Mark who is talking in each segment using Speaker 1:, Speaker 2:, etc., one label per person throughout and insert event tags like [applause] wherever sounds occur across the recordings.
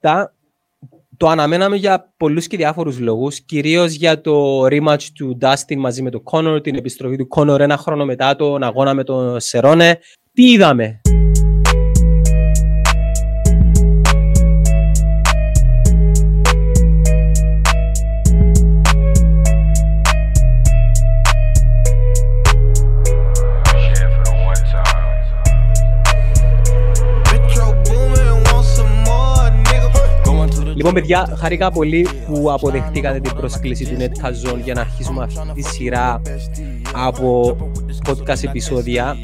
Speaker 1: 2.57 το αναμέναμε για πολλούς και διάφορους λόγους, κυρίως για το rematch του Dustin μαζί με τον Connor, την επιστροφή του Connor ένα χρόνο μετά τον αγώνα με τον Σερόνε. Τι είδαμε; Λοιπόν, παιδιά, χαρήκα πολύ που αποδεχτήκατε την πρόσκληση του NetCazon για να αρχίσουμε αυτή τη σειρά από podcast επεισόδια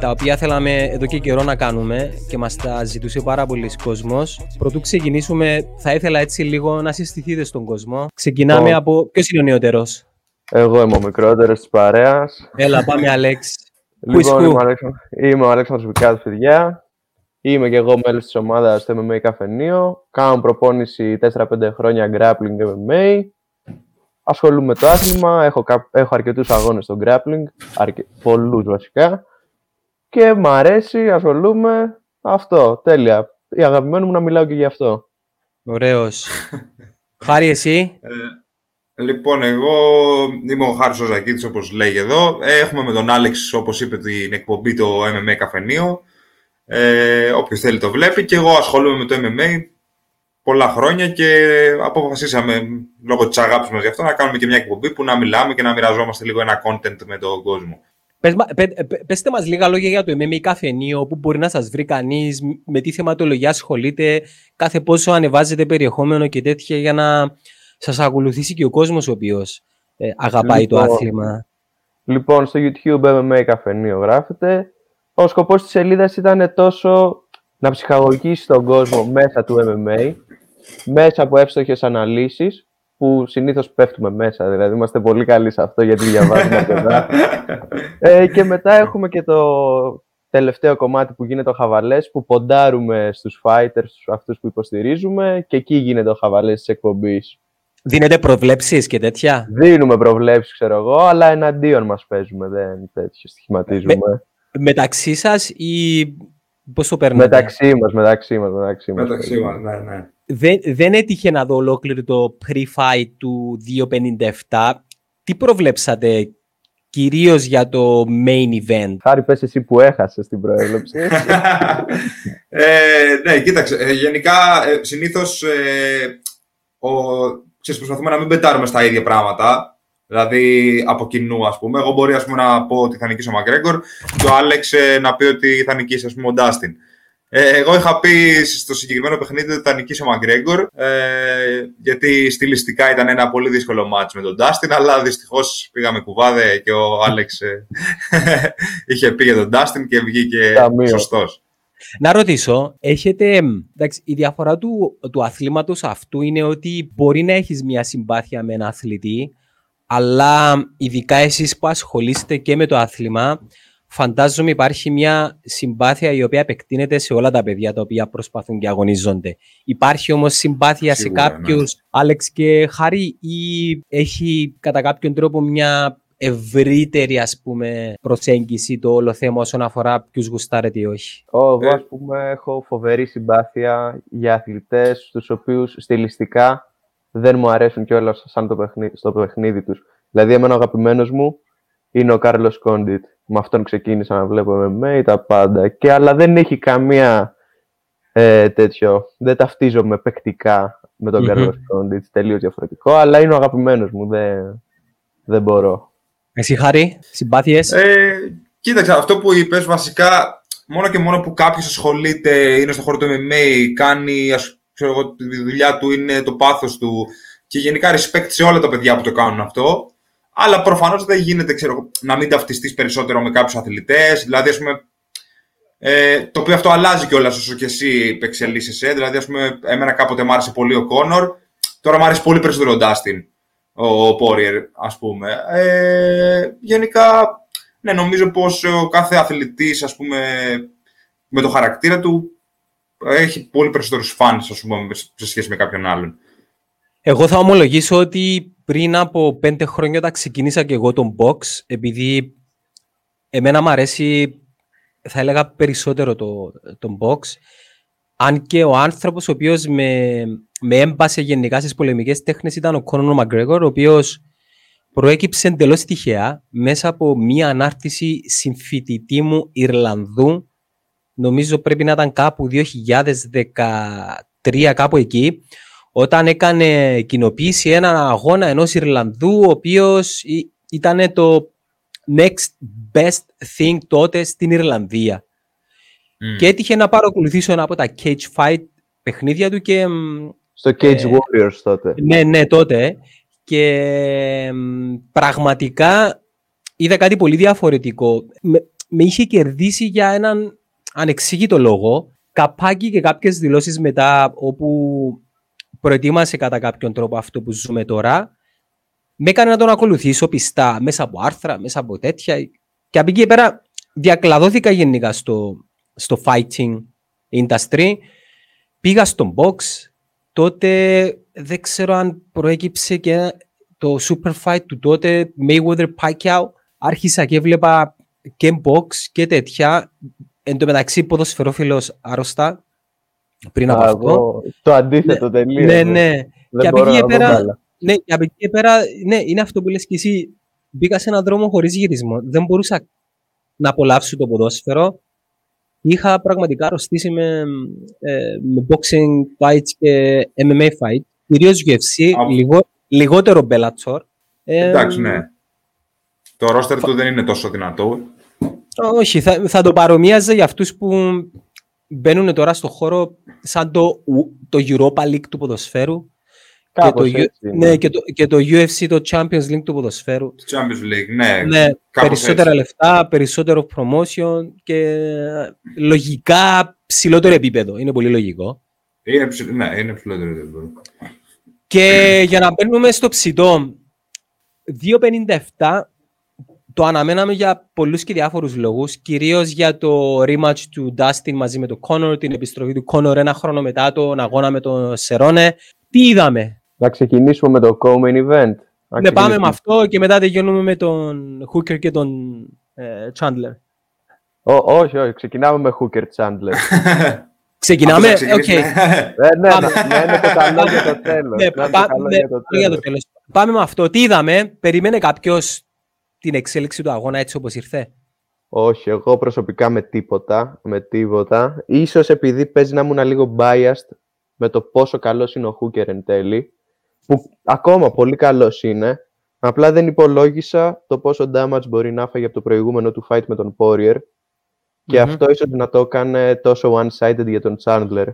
Speaker 1: τα οποία θέλαμε εδώ και καιρό να κάνουμε και μας τα ζητούσε πάρα πολλοί κόσμος. Πρωτού ξεκινήσουμε, θα ήθελα έτσι λίγο να συστηθείτε στον κόσμο. Ξεκινάμε από... Ποιος είναι ο νεότερος;
Speaker 2: Εγώ είμαι ο μικρότερος της παρέας.
Speaker 1: Έλα, πάμε Αλέξ.
Speaker 2: Λοιπόν, είμαι ο, Αλέξανδρος, είμαι ο Αλέξανδρος Βικάτος, παιδιά. Είμαι και εγώ μέλος της ομάδας στο MMA Καφενείο. Κάνω προπόνηση 4-5 χρόνια grappling MMA. Ασχολούμαι με το άθλημα. Έχω, έχω αρκετούς αγώνες στο grappling. Αρκε... Πολλούς βασικά. Και μ' αρέσει, ασχολούμαι. Αυτό, τέλεια. Η αγαπημένη μου να μιλάω και γι' αυτό.
Speaker 1: Ωραίος. Χάρη εσύ;
Speaker 3: Ε, λοιπόν, εγώ είμαι ο Χάρης Ζακίτης, όπως λέει εδώ. Έχουμε με τον Άλεξ, όπως είπε, την εκπομπή το MMA Καφενείο. Ε, όποιος θέλει το βλέπει και εγώ ασχολούμαι με το MMA πολλά χρόνια και αποφασίσαμε λόγω της αγάπης μας γι' αυτό να κάνουμε και μια εκπομπή που να μιλάμε και να μοιραζόμαστε λίγο ένα content με τον κόσμο.
Speaker 1: Πες, πέ, πέστε μας λίγα λόγια για το MMA καφενείο, που μπορεί να σας βρει κανείς, με τι θεματολογία ασχολείται, κάθε πόσο ανεβάζετε περιεχόμενο και τέτοια για να σας ακολουθήσει και ο κόσμος ο οποίος ε, αγαπάει
Speaker 2: λοιπόν,
Speaker 1: το άθλημα.
Speaker 2: Λοιπόν, στο YouTube MMA καφενείο γράφεται ο σκοπός της σελίδας ήταν τόσο να ψυχαγωγήσει τον κόσμο μέσα του MMA, μέσα από εύστοχες αναλύσεις, που συνήθως πέφτουμε μέσα, δηλαδή είμαστε πολύ καλοί σε αυτό γιατί διαβάζουμε αρκετά. ε, και μετά έχουμε και το τελευταίο κομμάτι που γίνεται ο χαβαλές, που ποντάρουμε στους fighters, στους αυτούς που υποστηρίζουμε και εκεί γίνεται ο χαβαλές της εκπομπής.
Speaker 1: Δίνετε προβλέψεις και τέτοια;
Speaker 2: Δίνουμε προβλέψεις, ξέρω εγώ, αλλά εναντίον μας παίζουμε, δεν τέτοιο στοιχηματίζουμε
Speaker 1: μεταξύ σας ή πώς το παίρνετε;
Speaker 2: Μεταξύ μας, μεταξύ μας. Μεταξύ
Speaker 3: μας, μεταξύ μας, ναι, ναι.
Speaker 1: Δεν, δεν έτυχε να δω ολόκληρο το pre-fight του 257. Τι προβλέψατε κυρίως για το main event;
Speaker 2: Χάρη πες εσύ που έχασες την προέβλεψη. [laughs]
Speaker 3: ε, ναι, κοίταξε. Ε, γενικά, ε, συνήθως ε, ο, προσπαθούμε να μην πετάρουμε στα ίδια πράγματα. Δηλαδή από κοινού, ας πούμε. Εγώ μπορεί ας πούμε, να πω ότι θα νικήσει ο Μακρέγκορ και ο Άλεξ ε, να πει ότι θα νικήσει ας πούμε, ο Ντάστιν. Ε, εγώ είχα πει στο συγκεκριμένο παιχνίδι ότι θα νικήσει ο Μακρέγκορ, ε, γιατί στιλιστικά ήταν ένα πολύ δύσκολο μάτς με τον Ντάστιν, αλλά δυστυχώς πήγαμε κουβάδε και ο Άλεξ ε, [laughs] είχε πει για τον Ντάστιν και βγήκε σωστός.
Speaker 1: Να ρωτήσω, έχετε, εντάξει, η διαφορά του, του αθλήματος αυτού είναι ότι μπορεί να έχεις μια συμπάθεια με έναν αθλητή, αλλά ειδικά εσείς που ασχολείστε και με το άθλημα, φαντάζομαι υπάρχει μια συμπάθεια η οποία επεκτείνεται σε όλα τα παιδιά τα οποία προσπαθούν και αγωνίζονται. Υπάρχει όμως συμπάθεια σε ναι. κάποιους, ναι. Άλεξ και Χαρή, ή έχει κατά κάποιον τρόπο μια ευρύτερη ας πούμε προσέγγιση το όλο θέμα όσον αφορά ποιους γουστάρετε ή όχι;
Speaker 2: Εγώ ας πούμε έχω φοβερή συμπάθεια για αθλητές στους οποίους στιλιστικά δεν μου αρέσουν κιόλα σαν το παιχνίδι, στο παιχνίδι τους. Δηλαδή, εμένα ο αγαπημένος μου είναι ο Κάρλος Κόντιτ. Με αυτόν ξεκίνησα να βλέπω MMA, τα πάντα. Και, αλλά δεν έχει καμία ε, τέτοιο. Δεν ταυτίζομαι παικτικά με τον mm-hmm. Κάρλος Κόντιτ. Τελείως διαφορετικό. Αλλά είναι ο αγαπημένος μου. Δεν, δεν μπορώ.
Speaker 1: Εσύ, Χάρη, συμπάθειες;
Speaker 3: Ε, κοίταξε, αυτό που είπες βασικά μόνο και μόνο που κάποιος ασχολείται, είναι στο χώρο του MMA, κάνει ας ξέρω εγώ, τη δουλειά του είναι το πάθος του και γενικά respect σε όλα τα παιδιά που το κάνουν αυτό. Αλλά προφανώς δεν γίνεται ξέρω, να μην ταυτιστείς περισσότερο με κάποιους αθλητές. Δηλαδή, ας πούμε, ε, το οποίο αυτό αλλάζει κιόλας όσο και εσύ εξελίσσεσαι. Δηλαδή, ας πούμε, εμένα κάποτε μου άρεσε πολύ ο Κόνορ, τώρα μου άρεσε πολύ περισσότερο ο Ντάστιν, ο Πόριερ, ας πούμε. Ε, γενικά, ναι, νομίζω πως ο κάθε αθλητής, ας πούμε, με το χαρακτήρα του έχει πολύ περισσότερους φανς, ας πούμε, σε σχέση με κάποιον άλλον.
Speaker 1: Εγώ θα ομολογήσω ότι πριν από πέντε χρόνια όταν ξεκίνησα και εγώ τον box, επειδή εμένα μου αρέσει, θα έλεγα περισσότερο το, τον box, αν και ο άνθρωπος ο οποίος με, με έμπασε γενικά στις πολεμικές τέχνες ήταν ο Κόνον Μαγκρέγορ, ο οποίος προέκυψε εντελώς τυχαία μέσα από μία ανάρτηση συμφοιτητή μου Ιρλανδού. Νομίζω πρέπει να ήταν κάπου 2013, κάπου εκεί, όταν έκανε κοινοποίηση ένα αγώνα ενός Ιρλανδού, ο οποίος ήταν το next best thing τότε στην Ιρλανδία. Και έτυχε να παρακολουθήσω ένα από τα cage fight παιχνίδια του και...
Speaker 2: Στο Cage ε, Warriors τότε.
Speaker 1: Ναι, ναι, τότε. Και πραγματικά είδα κάτι πολύ διαφορετικό. Με, με είχε κερδίσει για έναν ανεξήγητο λόγο. Καπάκι και κάποιες δηλώσεις μετά όπου προετοίμασε κατά κάποιον τρόπο αυτό που ζούμε τώρα. Με έκανε να τον ακολουθήσω πιστά μέσα από άρθρα, μέσα από τέτοια. Και από εκεί πέρα διακλαδώθηκα γενικά στο, στο fighting industry. Πήγα στο box. Τότε δεν ξέρω αν προέκυψε και το super fight του τότε Mayweather Pacquiao. Άρχισα και έβλεπα και box και τέτοια. Εν τω μεταξύ ποδοσφαιρόφιλος άρρωστα πριν από αυτό.
Speaker 2: Το αντίθετο ναι, τελείω.
Speaker 1: Ναι, ναι. Και από εκεί πέρα, ναι, από εκεί πέρα, ναι, είναι αυτό που λες και εσύ. Μπήκα σε έναν δρόμο χωρίς γυρισμό. Δεν μπορούσα να απολαύσω το ποδόσφαιρο. Είχα πραγματικά αρρωστήσει με, ε, με boxing fights και MMA fight. Κυρίως UFC, λιγό, λιγότερο Bellator.
Speaker 3: Ε, Εντάξει, ναι. Το ρόστερ του δεν είναι τόσο δυνατό.
Speaker 1: Όχι, θα, θα το παρομοίαζε για αυτούς που μπαίνουν τώρα στο χώρο σαν το, το Europa League του ποδοσφαίρου.
Speaker 2: Και το, έτσι,
Speaker 1: ναι, και, το, και το UFC, το Champions League του ποδοσφαίρου.
Speaker 3: Το Champions League, ναι.
Speaker 1: ναι περισσότερα έτσι. λεφτά, περισσότερο promotion και λογικά ψηλότερο επίπεδο. Είναι πολύ λογικό.
Speaker 3: Είναι, ναι, είναι ψηλότερο επίπεδο.
Speaker 1: Και για να μπαίνουμε στο ψητό, 2.57 το αναμέναμε για πολλούς και διάφορους λόγους, κυρίως για το rematch του Dustin μαζί με τον Connor, την επιστροφή του Connor ένα χρόνο μετά τον αγώνα με τον Σερόνε. Τι είδαμε;
Speaker 2: Να ξεκινήσουμε με το co-main event.
Speaker 1: Ναι, πάμε με αυτό και μετά τελειώνουμε με τον Hooker και τον ε, Chandler.
Speaker 2: Ό, όχι, όχι, ξεκινάμε με Hooker Chandler. [laughs]
Speaker 1: Ξεκινάμε, ok. Okay. [laughs]
Speaker 2: ναι, ναι, ναι, είναι το καλό για το τέλος. Ναι,
Speaker 1: για το τέλος. Πάμε με αυτό. Τι είδαμε, περίμενε κάποιος την εξέλιξη του αγώνα έτσι όπως ήρθε;
Speaker 2: Όχι, εγώ προσωπικά με τίποτα, με τίποτα. Ίσως επειδή παίζει να ήμουν λίγο biased με το πόσο καλός είναι ο Hooker εν τέλει, που ακόμα πολύ καλός είναι, απλά δεν υπολόγισα το πόσο damage μπορεί να φάγει από το προηγούμενο του fight με τον Poirier και αυτό ίσως να το έκανε τόσο one-sided για τον Chandler.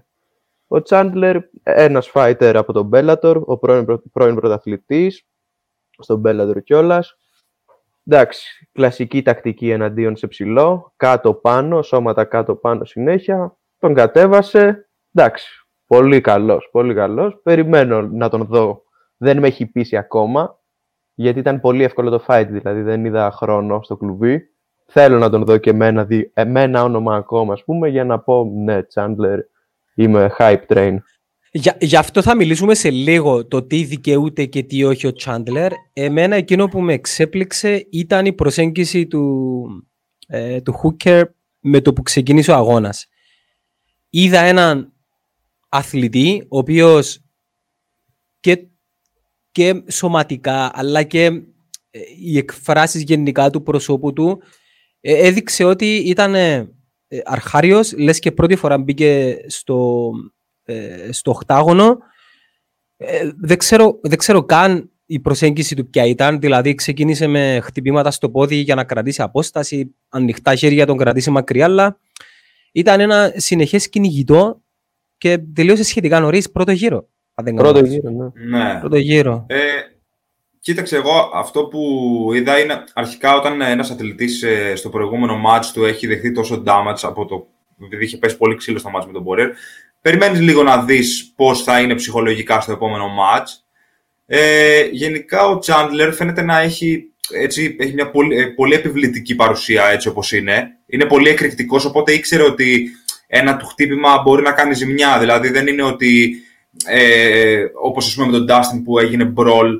Speaker 2: Ο Chandler, ένας fighter από τον Bellator, ο πρώην, πρώην πρωταθλητής, στον Bellator κιόλας, Εντάξει, κλασική τακτική εναντίον σε ψηλό, κάτω-πάνω, σώματα κάτω-πάνω συνέχεια. Τον κατέβασε. Εντάξει, πολύ καλός, πολύ καλός. Περιμένω να τον δω. Δεν με έχει πείσει ακόμα, γιατί ήταν πολύ εύκολο το fight, δηλαδή δεν είδα χρόνο στο κλουβί. Θέλω να τον δω και με ένα, με ένα όνομα ακόμα, ας πούμε, για να πω, ναι, Chandler, είμαι hype train.
Speaker 1: Για, γι' αυτό θα μιλήσουμε σε λίγο το τι δικαιούται και τι όχι ο Τσάντλερ. Εμένα εκείνο που με εξέπληξε ήταν η προσέγγιση του, ε, του Hooker με το που ξεκίνησε ο αγώνας. Είδα έναν αθλητή ο οποίος και, και σωματικά αλλά και ε, οι εκφράσεις γενικά του προσώπου του ε, έδειξε ότι ήταν ε, αρχάριος, λες και πρώτη φορά μπήκε στο, ε, στο οχτάγωνο. Ε, δεν, ξέρω, δεν ξέρω καν η προσέγγιση του ποια ήταν. Δηλαδή, ξεκίνησε με χτυπήματα στο πόδι για να κρατήσει απόσταση, ανοιχτά χέρια για τον κρατήσει μακριά, αλλά ήταν ένα συνεχές κυνηγητό και τελείωσε σχετικά νωρίς πρώτο γύρο.
Speaker 2: Πρώτο γύρο, ναι.
Speaker 3: ναι.
Speaker 1: Πρώτο γύρο.
Speaker 3: Ε, κοίταξε, εγώ αυτό που είδα είναι αρχικά όταν ένας αθλητής ε, στο προηγούμενο match του έχει δεχτεί τόσο damage από το. επειδή είχε πέσει πολύ ξύλο στο match με τον Μπορέρ, περιμένεις λίγο να δεις πώς θα είναι ψυχολογικά στο επόμενο match. Ε, γενικά ο Chandler φαίνεται να έχει, έτσι, έχει μια πολύ, ε, πολύ επιβλητική παρουσία έτσι όπως είναι. Είναι πολύ εκρηκτικός, οπότε ήξερε ότι ένα του χτύπημα μπορεί να κάνει ζημιά. Δηλαδή δεν είναι ότι ε, όπως ας πούμε με τον Dustin που έγινε brawl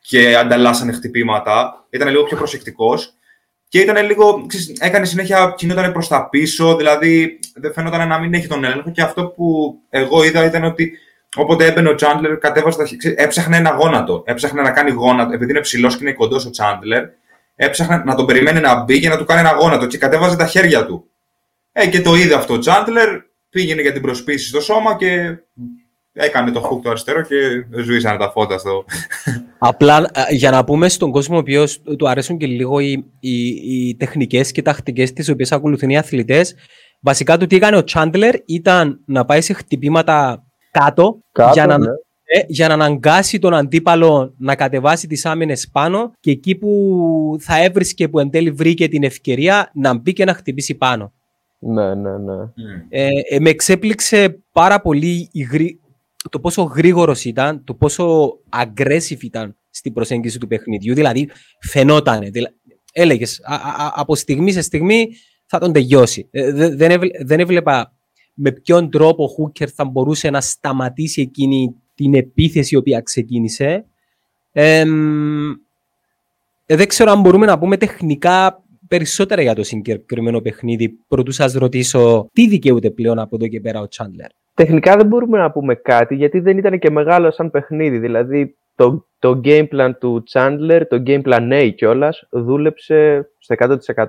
Speaker 3: και ανταλλάσσανε χτυπήματα. Ήταν λίγο πιο προσεκτικός. Και ήταν λίγο, ξέρεις, έκανε συνέχεια, κινόταν προς τα πίσω, δηλαδή δεν φαίνονταν να μην έχει τον έλεγχο. Και αυτό που εγώ είδα ήταν ότι όποτε έμπαινε ο Τσάντλερ, κατέβασε τα έψαχνε ένα γόνατο. Έψαχνε να κάνει γόνατο, επειδή είναι ψηλός και είναι κοντός ο Τσάντλερ, έψαχνε να τον περιμένει να μπει και να του κάνει ένα γόνατο και κατέβαζε τα χέρια του. Ε, και το είδε αυτό ο Τσάντλερ, πήγαινε για την προσπίση στο σώμα και έκανε το hook το αριστερό και ζουήσανε τα φώτα στο...
Speaker 1: Απλά ε, για να πούμε στον κόσμο ο οποίος του αρέσουν και λίγο οι, οι, οι τεχνικές και τακτικές τις οποίες ακολουθούν οι αθλητές βασικά το τι έκανε ο Τσάντλερ ήταν να πάει σε χτυπήματα κάτω,
Speaker 2: Κάτω,
Speaker 1: για, να,
Speaker 2: ναι.
Speaker 1: ε, για να αναγκάσει τον αντίπαλο να κατεβάσει τις άμυνες πάνω και εκεί που θα έβρισκε που εν τέλει βρήκε την ευκαιρία να μπει και να χτυπήσει πάνω.
Speaker 2: Ναι, ναι, ναι.
Speaker 1: Ε, ε, με εξέπληξε πάρα πολύ η γρή- το πόσο γρήγορος ήταν, το πόσο aggressive ήταν στην προσέγγιση του παιχνιδιού. Δηλαδή, φαινότανε. δηλα... Έλεγες από στιγμή σε στιγμή θα τον τελειώσει. Ε, δε- δεν, έβλε- δεν έβλεπα με ποιον τρόπο ο Χούκερ θα μπορούσε να σταματήσει εκείνη την επίθεση η οποία ξεκίνησε. Ε, μ, ε, δεν ξέρω αν μπορούμε να πούμε τεχνικά περισσότερα για το συγκεκριμένο παιχνίδι. Πρωτού σας ρωτήσω, τι δικαιούται πλέον από εδώ και πέρα ο Τσάντλερ.
Speaker 2: Τεχνικά δεν μπορούμε να πούμε κάτι γιατί δεν ήταν και μεγάλο σαν παιχνίδι. Δηλαδή το, το game plan του Chandler, το game plan A κιόλας, δούλεψε στο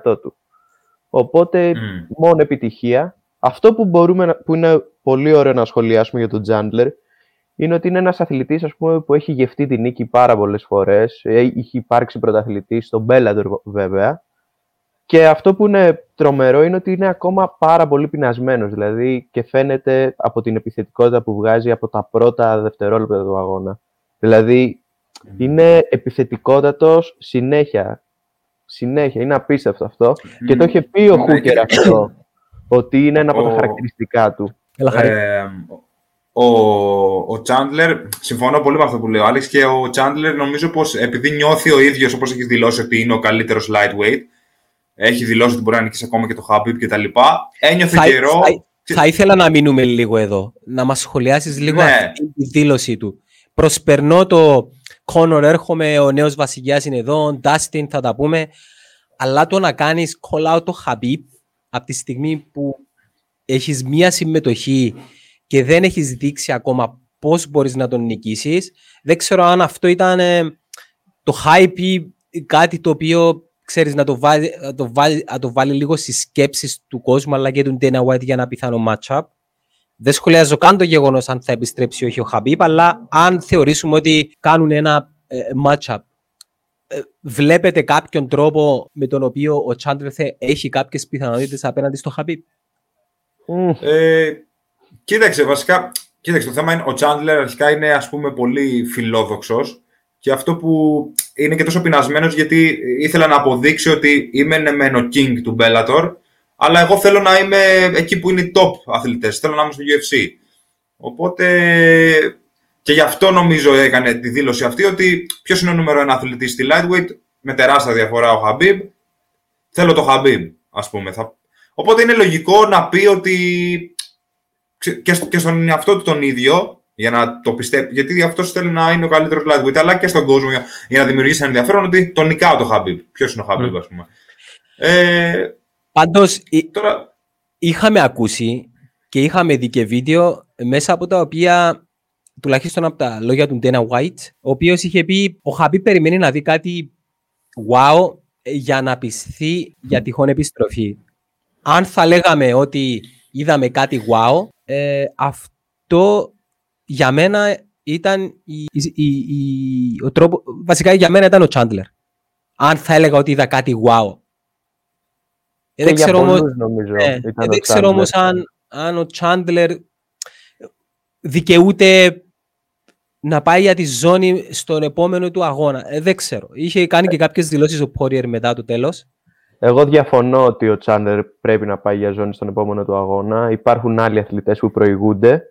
Speaker 2: 100% του. Οπότε
Speaker 3: Μμμ.
Speaker 2: μόνο επιτυχία. Αυτό που, μπορούμε να, που είναι πολύ ωραίο να σχολιάσουμε για τον Chandler είναι ότι είναι ένας αθλητής ας πούμε, που έχει γευτεί την νίκη πάρα πολλές φορές. Ε, Είχε υπάρξει πρωταθλητής στον Bellator βέβαια. Και αυτό που είναι τρομερό είναι ότι είναι ακόμα πάρα πολύ πεινασμένος. Δηλαδή και φαίνεται από την επιθετικότητα που βγάζει από τα πρώτα δευτερόλεπτα του αγώνα. Δηλαδή είναι επιθετικότατος συνέχεια. Συνέχεια. Είναι απίστευτο αυτό. Και το είχε πει ο
Speaker 3: Ναι,
Speaker 2: Χούκερ
Speaker 3: και-
Speaker 2: αυτό. Ότι είναι ένα από τα
Speaker 3: Ο-
Speaker 2: χαρακτηριστικά του.
Speaker 1: Έλα, Χαρή.
Speaker 3: Ε, ο, ο Chandler, συμφωνώ πολύ με αυτό που λέει ο Άλεξ και ο Chandler νομίζω πως επειδή νιώθει ο ίδιος όπως έχεις δηλώσει ότι είναι ο καλύτερος lightweight έχει δηλώσει ότι μπορεί να νικήσει ακόμα και το Habib και τα λοιπά ένιωθε
Speaker 1: Θα,
Speaker 3: καιρό
Speaker 1: θα, θα ήθελα να μείνουμε λίγο εδώ. Να μας σχολιάσεις λίγο
Speaker 3: Ναι.
Speaker 1: αυτή τη δήλωση του. Προσπερνώ το Κόνορ, έρχομαι, ο νέος βασιλιάς είναι εδώ, Dustin θα τα πούμε. Αλλά το να κάνεις call out το Habib από τη στιγμή που έχεις μία συμμετοχή και δεν έχεις δείξει ακόμα πώς μπορείς να τον νικήσεις, δεν ξέρω αν αυτό ήταν ε, το hype ή κάτι το οποίο ξέρεις να το, βάλει, να το, βάλει, να το βάλει λίγο στις σκέψεις του κόσμου αλλά και του Dana White για ένα πιθανό matchup. Δεν σχολιάζω καν το γεγονός αν θα επιστρέψει ή όχι ο Χαμπίπ, αλλά αν θεωρήσουμε ότι κάνουν ένα ε, matchup, ε, βλέπετε κάποιον τρόπο με τον οποίο ο Τσάντρε έχει κάποιες πιθανότητες απέναντι στο Χαμπίπ;
Speaker 2: Μμ,
Speaker 3: Ε, κοίταξε, βασικά, κοίταξε, το θέμα είναι, ο Chandler αρχικά είναι ας πούμε πολύ φιλόδοξος και αυτό που είναι και τόσο πεινασμένος γιατί ήθελα να αποδείξει ότι είμαι ναι μεν ο king του Bellator αλλά εγώ θέλω να είμαι εκεί που είναι οι top αθλητές, θέλω να είμαι στο UFC. Οπότε και γι' αυτό νομίζω έκανε τη δήλωση αυτή ότι ποιος είναι ο νούμερο ένα αθλητής στη lightweight με τεράστια διαφορά ο Habib. Θέλω το Habib, ας πούμε. Θα... Οπότε είναι λογικό να πει ότι ξε- και, στο- και στον εαυτό του τον ίδιο, για να το πιστέψει, γιατί αυτός θέλει να είναι ο καλύτερος lightweight, αλλά και στον κόσμο για, για να δημιουργήσει ένα ενδιαφέρον ότι τον νικάω το Habib. Ποιος είναι ο Habib,
Speaker 1: Mm.
Speaker 3: ας πούμε. Ε,
Speaker 1: Πάντως,
Speaker 3: τώρα,
Speaker 1: είχαμε ακούσει και είχαμε δει και βίντεο μέσα από τα οποία, τουλάχιστον από τα λόγια του Ντένα White, ο οποίος είχε πει: Ο Χαμπί περιμένει να δει κάτι wow για να πιστεί για τυχόν επιστροφή. Αν θα λέγαμε ότι είδαμε κάτι wow, ε, αυτό για μένα ήταν η, η- η- η- ο τρόπο, βασικά για μένα ήταν ο Chandler. Αν θα έλεγα ότι είδα κάτι wow. Ε,
Speaker 2: και
Speaker 1: δεν
Speaker 2: για
Speaker 1: ξέρω όμως,
Speaker 2: πολλούς, νομίζω,
Speaker 1: ε,
Speaker 2: ήταν
Speaker 1: ε,
Speaker 2: ο
Speaker 1: δεν ξέρω
Speaker 2: Chandler.
Speaker 1: όμως αν, αν ο Τσάντλερ δικαιούται να πάει για τη ζώνη στον επόμενο του αγώνα. Ε, δεν ξέρω. Είχε κάνει και κάποιες δηλώσεις ο Πόριερ μετά το τέλος.
Speaker 2: Εγώ διαφωνώ ότι ο Τσάντερ πρέπει να πάει για ζώνη στον επόμενο του αγώνα. Υπάρχουν άλλοι αθλητές που προηγούνται.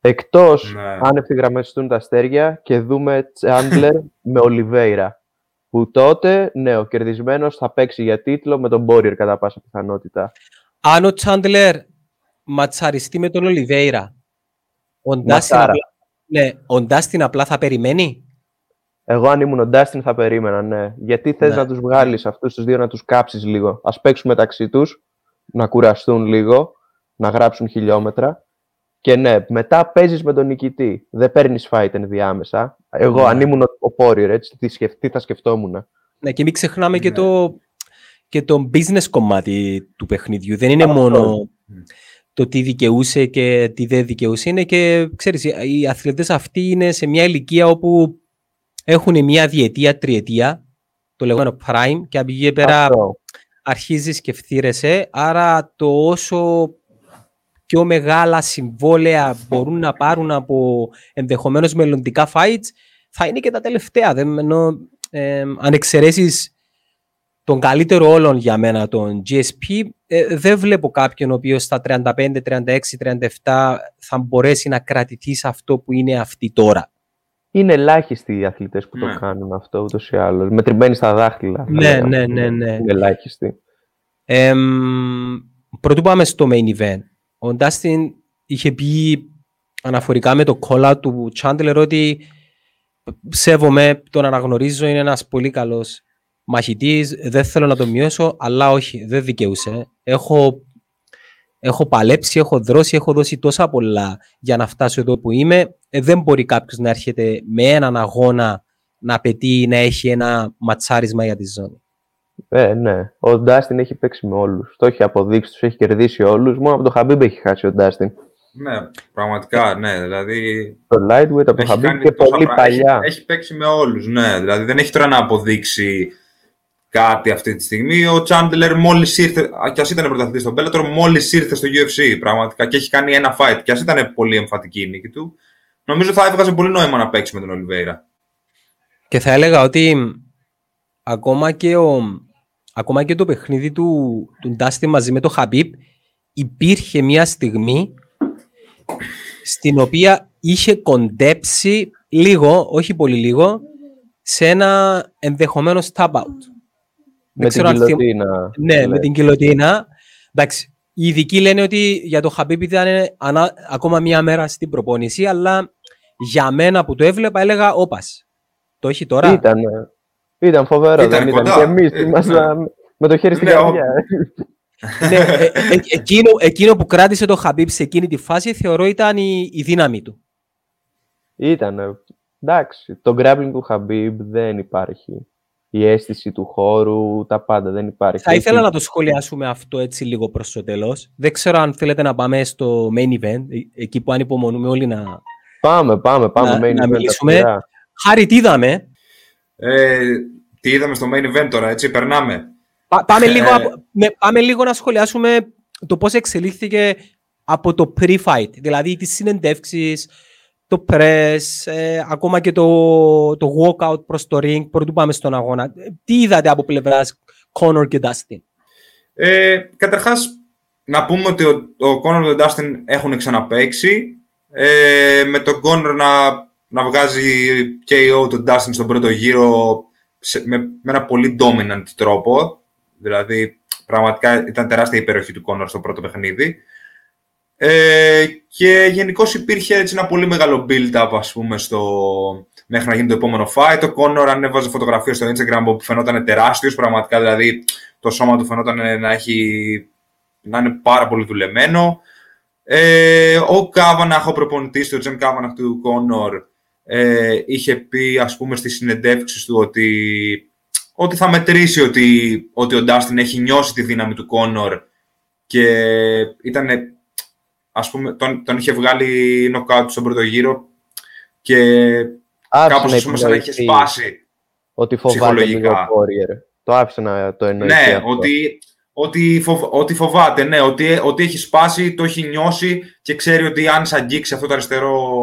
Speaker 2: Εκτός
Speaker 3: Ναι.
Speaker 2: αν ευθυγραμμιστούν τα αστέρια και δούμε Τσάντλερ με Ολιβέηρα. Που τότε, ναι, ο κερδισμένος θα παίξει για τίτλο με τον Μπόριερ κατά πάσα πιθανότητα.
Speaker 1: Αν ο Τσάντλερ ματσαριστεί με τον Ολιβέηρα, ο Ντάστιν
Speaker 2: Ματσάρα.
Speaker 1: απλά, ναι, ο Ντάστιν απλά θα περιμένει;
Speaker 2: Εγώ αν ήμουν ο Ντάστιν θα περίμενα, ναι. Γιατί θες
Speaker 1: Ναι.
Speaker 2: να τους βγάλεις αυτούς τους δύο να τους κάψεις λίγο. Ας παίξουν μεταξύ τους, να κουραστούν λίγο, να γράψουν χιλιόμετρα. Και ναι, μετά παίζεις με τον νικητή. Δεν παίρνεις fight ενδιάμεσα. Εγώ
Speaker 1: Ναι.
Speaker 2: αν ήμουν ο, ο Warrior, έτσι, τι, σκεφ- τι θα σκεφτόμουν.
Speaker 1: Ναι, και μην ξεχνάμε και,
Speaker 3: Ναι.
Speaker 1: το, και το business κομμάτι του παιχνιδιού. Δεν είναι
Speaker 2: Αυτό.
Speaker 1: μόνο
Speaker 3: Μμ.
Speaker 1: το τι δικαιούσε και τι δεν δικαιούσε. Είναι και, ξέρεις, οι αθλητές αυτοί είναι σε μια ηλικία όπου έχουν μια διετία, τριετία, το λεγόμενο prime, και από εκεί πέρα
Speaker 2: Αυτό.
Speaker 1: αρχίζεις και ευθύρεσαι, άρα το όσο πιο μεγάλα συμβόλαια μπορούν να πάρουν από ενδεχομένως μελλοντικά fights, θα είναι και τα τελευταία. Δεν, ενώ, ε, αν εξαιρέσεις τον καλύτερο όλων για μένα, τον GSP, ες, δεν βλέπω κάποιον ο οποίος στα 35, 36, 37 θα μπορέσει να κρατηθεί σε αυτό που είναι αυτή τώρα.
Speaker 2: Είναι ελάχιστοι οι αθλητές που
Speaker 3: Ναι.
Speaker 2: το κάνουν αυτό ούτως ή άλλως. Μετρημένοι στα δάχτυλα. θα
Speaker 1: Ναι,
Speaker 2: λέγαμε.
Speaker 1: ναι, ναι, ναι.
Speaker 2: Είναι ελάχιστοι.
Speaker 1: Εμ, πρωτού πάμε στο main event. Ο Ντάστιν είχε πει αναφορικά με το κόλλα του Chandler ότι σέβομαι, τον αναγνωρίζω, είναι ένας πολύ καλός μαχητής, δεν θέλω να τον μειώσω, αλλά όχι, δεν δικαιούσε. Έχω, έχω παλέψει, έχω δρώσει, έχω δώσει τόσα πολλά για να φτάσω εδώ που είμαι. Ε, δεν μπορεί κάποιος να έρχεται με έναν αγώνα να απαιτεί να έχει ένα ματσάρισμα για τη ζώνη.
Speaker 2: Ε, ναι. Ο Ντάστιν έχει παίξει με όλους. Το έχει αποδείξει, τους έχει κερδίσει όλους. Μόνο από το Χαμπίμπ έχει χάσει ο Ντάστιν.
Speaker 3: Ναι, πραγματικά, ναι. Δηλαδή,
Speaker 2: Το lightweight από το
Speaker 3: έχει
Speaker 2: Χαμπίμπ
Speaker 3: κάνει
Speaker 2: και
Speaker 3: τόσα
Speaker 2: πολύ
Speaker 3: πράγματα.
Speaker 2: παλιά.
Speaker 3: Έχει, έχει παίξει με όλους, ναι. Δηλαδή, δεν έχει τώρα να αποδείξει κάτι αυτή τη στιγμή. Ο Chandler μόλις ήρθε, α, κι ας ήταν πρωταθλητής στον Bellator, μόλις ήρθε στο UFC πραγματικά και έχει κάνει ένα fight. Κι ας ήταν πολύ εμφατική η νίκη του. Νομίζω θα έβγαζε πολύ νόημα να παίξει με τον Ολιβέηρα.
Speaker 1: Και θα έλεγα ότι ακόμα και, ο, ακόμα και το παιχνίδι του, του Ντάστι μαζί με το Χαμπίπ υπήρχε μια στιγμή στην οποία είχε κοντέψει λίγο, όχι πολύ λίγο, σε ένα ενδεχομένο stab out.
Speaker 2: Με την
Speaker 1: ξέρω αν θυμ-
Speaker 2: κιλοτίνα.
Speaker 1: Ναι, με την κιλοτίνα. Εντάξει, οι ειδικοί λένε ότι για το Χαμπίπ ήταν ανά- ακόμα μία μέρα στην προπόνηση, αλλά για μένα που το έβλεπα έλεγα όπας. Το έχει τώρα.
Speaker 2: Ήταν, ήταν φοβερό,
Speaker 3: Ήταν
Speaker 2: δεν ήταν.
Speaker 3: κοντά.
Speaker 2: Και εμείς
Speaker 3: Ε,
Speaker 2: ήμασταν με το χέρι στην
Speaker 3: Ναι, ο-
Speaker 2: καρδιά.
Speaker 1: ναι, ε, ε, ε, εκείνο, εκείνο που κράτησε το Χαμπίπ σε εκείνη τη φάση θεωρώ ήταν η, η δύναμη του.
Speaker 2: Ήταν. Εντάξει, το grappling του Χαμπίμπ δεν υπάρχει. Η αίσθηση του χώρου, τα πάντα δεν υπάρχει.
Speaker 1: Θα ήθελα
Speaker 2: Έχει-
Speaker 1: να το σχολιάσουμε αυτό έτσι λίγο προς το τέλος. Δεν ξέρω αν θέλετε να πάμε στο main event, ε- εκεί που ανυπομονούμε όλοι να...
Speaker 2: Πάμε, πάμε, πάμε.
Speaker 1: Να-
Speaker 2: main
Speaker 1: να
Speaker 2: event
Speaker 1: μιλήσουμε.
Speaker 2: αυστηρά.
Speaker 1: Χάρη, τι είδαμε.
Speaker 3: Ε, τι είδαμε στο main event τώρα, έτσι, περνάμε.
Speaker 1: Πά- πάμε, λίγο,
Speaker 3: Ε.
Speaker 1: από- με- πάμε λίγο να σχολιάσουμε το πώς εξελίχθηκε από το pre-fight. Δηλαδή τις συνεντεύξεις, το press, ε, ακόμα και το, το walkout προς το ring, πρωτού πάμε στον αγώνα. Ε, Τι είδατε από πλευράς Conor και Dustin;
Speaker 3: Ε, καταρχάς, να πούμε ότι ο, ο Conor και ο Dustin έχουν ξαναπαίξει. Ε, με τον Conor να, να βγάζει KO τον Dustin στον πρώτο γύρο σε- με, με ένα πολύ dominant τρόπο. Δηλαδή, πραγματικά ήταν τεράστια η υπεροχή του Conor στο πρώτο παιχνίδι. Ε, και γενικώς υπήρχε έτσι ένα πολύ μεγάλο build-up, ας πούμε, στο... μέχρι να γίνει το επόμενο fight. Ο Conor ανέβαζε φωτογραφίες στο Instagram που φαινόταν τεράστιος, πραγματικά, δηλαδή το σώμα του φαινόταν να, έχει, να είναι πάρα πολύ δουλεμένο. Ε, ο Κάβαναχ, ο προπονητής του, ο Τζεν Κάβαναχ του Κόνορ, ε, είχε πει, ας πούμε, στις συνεντεύξεις του ότι, ότι θα μετρήσει ότι, ότι ο Ντάστιν έχει νιώσει τη δύναμη του Κόνορ και ήταν, ας πούμε, τον, τον είχε βγάλει νοκάουτ στον πρώτο γύρο και
Speaker 2: Άφησε
Speaker 3: κάπως,
Speaker 2: να
Speaker 3: ας πούμε, σαν να είχε
Speaker 2: επινοηθεί
Speaker 3: σπάσει.
Speaker 2: Ότι φοβάται λίγο
Speaker 3: ψυχολογικά.
Speaker 2: ο Warrior. Το άφησε να το εννοήσει
Speaker 3: Ναι,
Speaker 2: αυτό.
Speaker 3: ότι, ότι, φοβ, ότι φοβάται, ναι, ότι, ότι έχει σπάσει, το έχει νιώσει και ξέρει ότι αν σε αγγίξει αυτό το αριστερό,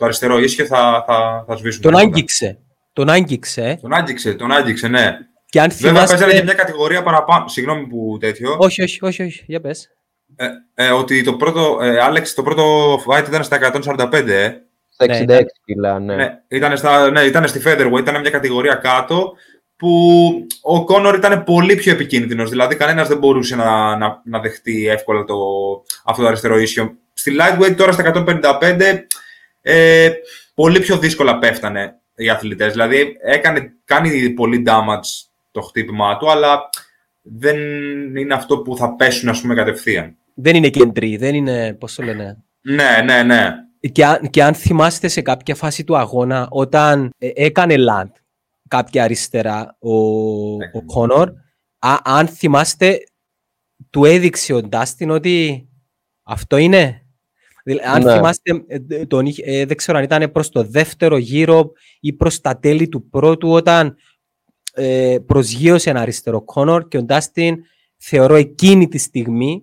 Speaker 3: το αριστερό ίσιο θα, θα, θα σβήσουν.
Speaker 1: Τον
Speaker 3: τα φώτα.
Speaker 1: άγγιξε. Τον άγγιξε.
Speaker 3: Τον άγγιξε, τον άγγιξε, ναι.
Speaker 1: Και αν
Speaker 3: Βέβαια παίζανε και
Speaker 1: θυμάστε...
Speaker 3: μια κατηγορία παραπάνω. Συγγνώμη που τέτοιο.
Speaker 1: Όχι, όχι, όχι, όχι. Για πες.
Speaker 3: Ε, ε, ότι το πρώτο, ε, Άλεξ, το πρώτο fight ήταν στα 145, ε.
Speaker 2: Στα
Speaker 1: Ναι,
Speaker 2: 66
Speaker 1: ήταν-
Speaker 2: κιλά, ναι.
Speaker 3: Ναι, ήταν, στα, ναι, ήταν στη Featherweight, ήταν μια κατηγορία κάτω που ο Κόνορ ήταν πολύ πιο επικίνδυνος. Δηλαδή, κανένας δεν μπορούσε να, να, να δεχτεί εύκολα το, αυτό το αριστερό ίσιο. Στη Lightweight τώρα στα 155 ε, πολύ πιο δύσκολα πέφτανε. οι αθλητές. Δηλαδή, έκανε, κάνει πολύ damage το χτύπημά του, αλλά δεν είναι αυτό που θα πέσουν, ας πούμε, κατευθείαν.
Speaker 1: Δεν είναι κεντρή, δεν είναι, πώς το λένε;
Speaker 3: Ναι, ναι, ναι.
Speaker 1: Και αν, και αν θυμάστε σε κάποια φάση του αγώνα, όταν ε, έκανε land κάποια αριστερά ο, ο Κόνορ, αν θυμάστε, του έδειξε ο Ντάστιν ότι αυτό είναι; Αν ναι. θυμάστε, ε, τον, ε, δεν ξέρω αν ήταν προς το δεύτερο γύρο ή προς τα τέλη του πρώτου, όταν ε, προσγείωσε ένα αριστερό Κόνορ και ο Ντάστιν θεωρώ εκείνη τη στιγμή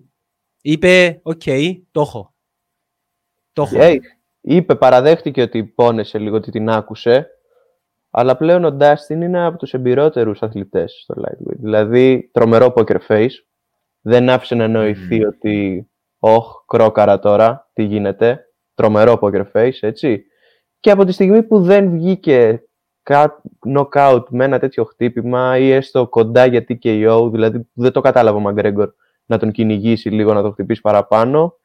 Speaker 1: είπε «Ok, το έχω».
Speaker 2: Το έχω. είπε, παραδέχτηκε ότι πόνεσε λίγο ότι την άκουσε, αλλά πλέον ο Ντάστιν είναι από τους εμπειρότερους αθλητές στο lightweight. Δηλαδή, τρομερό poker face, δεν άφησε να νοηθεί ότι «Ωχ, κρόκαρα τώρα, τι γίνεται», τρομερό poker face, έτσι. Και από τη στιγμή που δεν βγήκε knockout με ένα τέτοιο χτύπημα ή έστω κοντά για TKO, δηλαδή δεν το κατάλαβα ο Μαγκρέγκορ να τον κυνηγήσει λίγο, να τον χτυπήσει παραπάνω.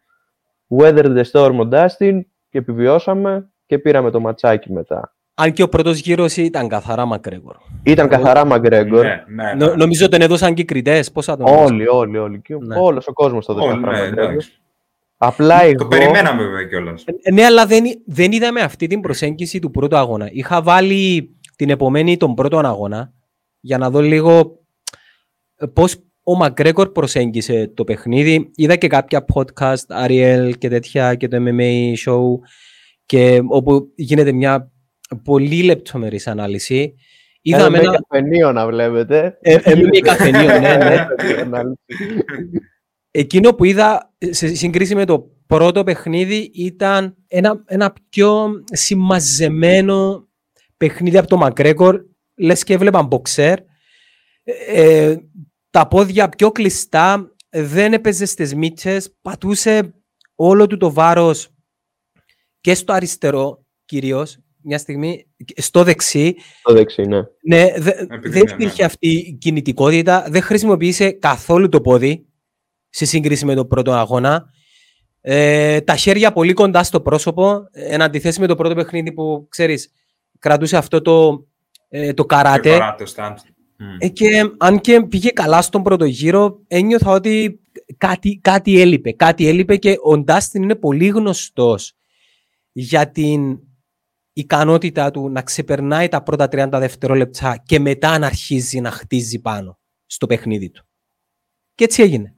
Speaker 2: Weather the storm ο Dustin και επιβιώσαμε και πήραμε το ματσάκι μετά.
Speaker 1: Αν και ο πρώτος γύρος ήταν καθαρά Μαγκρέγκορ.
Speaker 2: Ήταν καθαρά Μαγκρέγκορ. Ναι,
Speaker 1: ναι, ναι. νομίζω τον έδωσαν και κριτές. Πώς θα τον
Speaker 2: Όλοι, όλοι, όλοι. Ναι. Όλος ο κόσμος το έδωσε ναι, Απλά
Speaker 3: εγώ... Το περιμέναμε βέβαια κιόλας.
Speaker 1: Ε, ναι, αλλά δεν, δεν είδαμε αυτή την προσέγγιση του πρώτου αγώνα. Είχα βάλει την επομένη τον πρώτο αγώνα για να δω λίγο ε, πώς ο Μακρέκορ προσέγγισε το παιχνίδι. Είδα και κάποια podcast, Ariel και τέτοια και το MMA show και όπου γίνεται μια πολύ λεπτομερής ανάλυση.
Speaker 2: Είδαμε ένα... καφενείο να βλέπετε.
Speaker 1: Ε, MMA καφενείο, ναι, ναι. Εκείνο που είδα σε σύγκριση με το πρώτο παιχνίδι ήταν ένα, ένα πιο συμμαζεμένο παιχνίδι από το Μακρέκορ. Λες και έβλεπαν μποξέρ. Ε, τα πόδια πιο κλειστά, δεν έπαιζε στις μίτσες, πατούσε όλο του το βάρος και στο αριστερό κυρίως, μια στιγμή, στο δεξί.
Speaker 2: Στο δεξί, ναι.
Speaker 1: Ναι, δεν υπήρχε αυτή η κινητικότητα, δεν χρησιμοποίησε καθόλου το πόδι σε σύγκριση με τον πρώτο αγώνα. Ε, τα χέρια πολύ κοντά στο πρόσωπο, εν αντιθέσει με το πρώτο παιχνίδι που, ξέρεις, κρατούσε αυτό το, ε, το καράτε. Ε, και αν και πήγε καλά στον πρώτο γύρο, ένιωθα ότι κάτι, κάτι έλειπε. Κάτι έλειπε και ο Ντάστιν είναι πολύ γνωστός για την ικανότητά του να ξεπερνάει τα πρώτα 30 δευτερόλεπτα και μετά να αρχίζει να χτίζει πάνω στο παιχνίδι του. Και έτσι έγινε.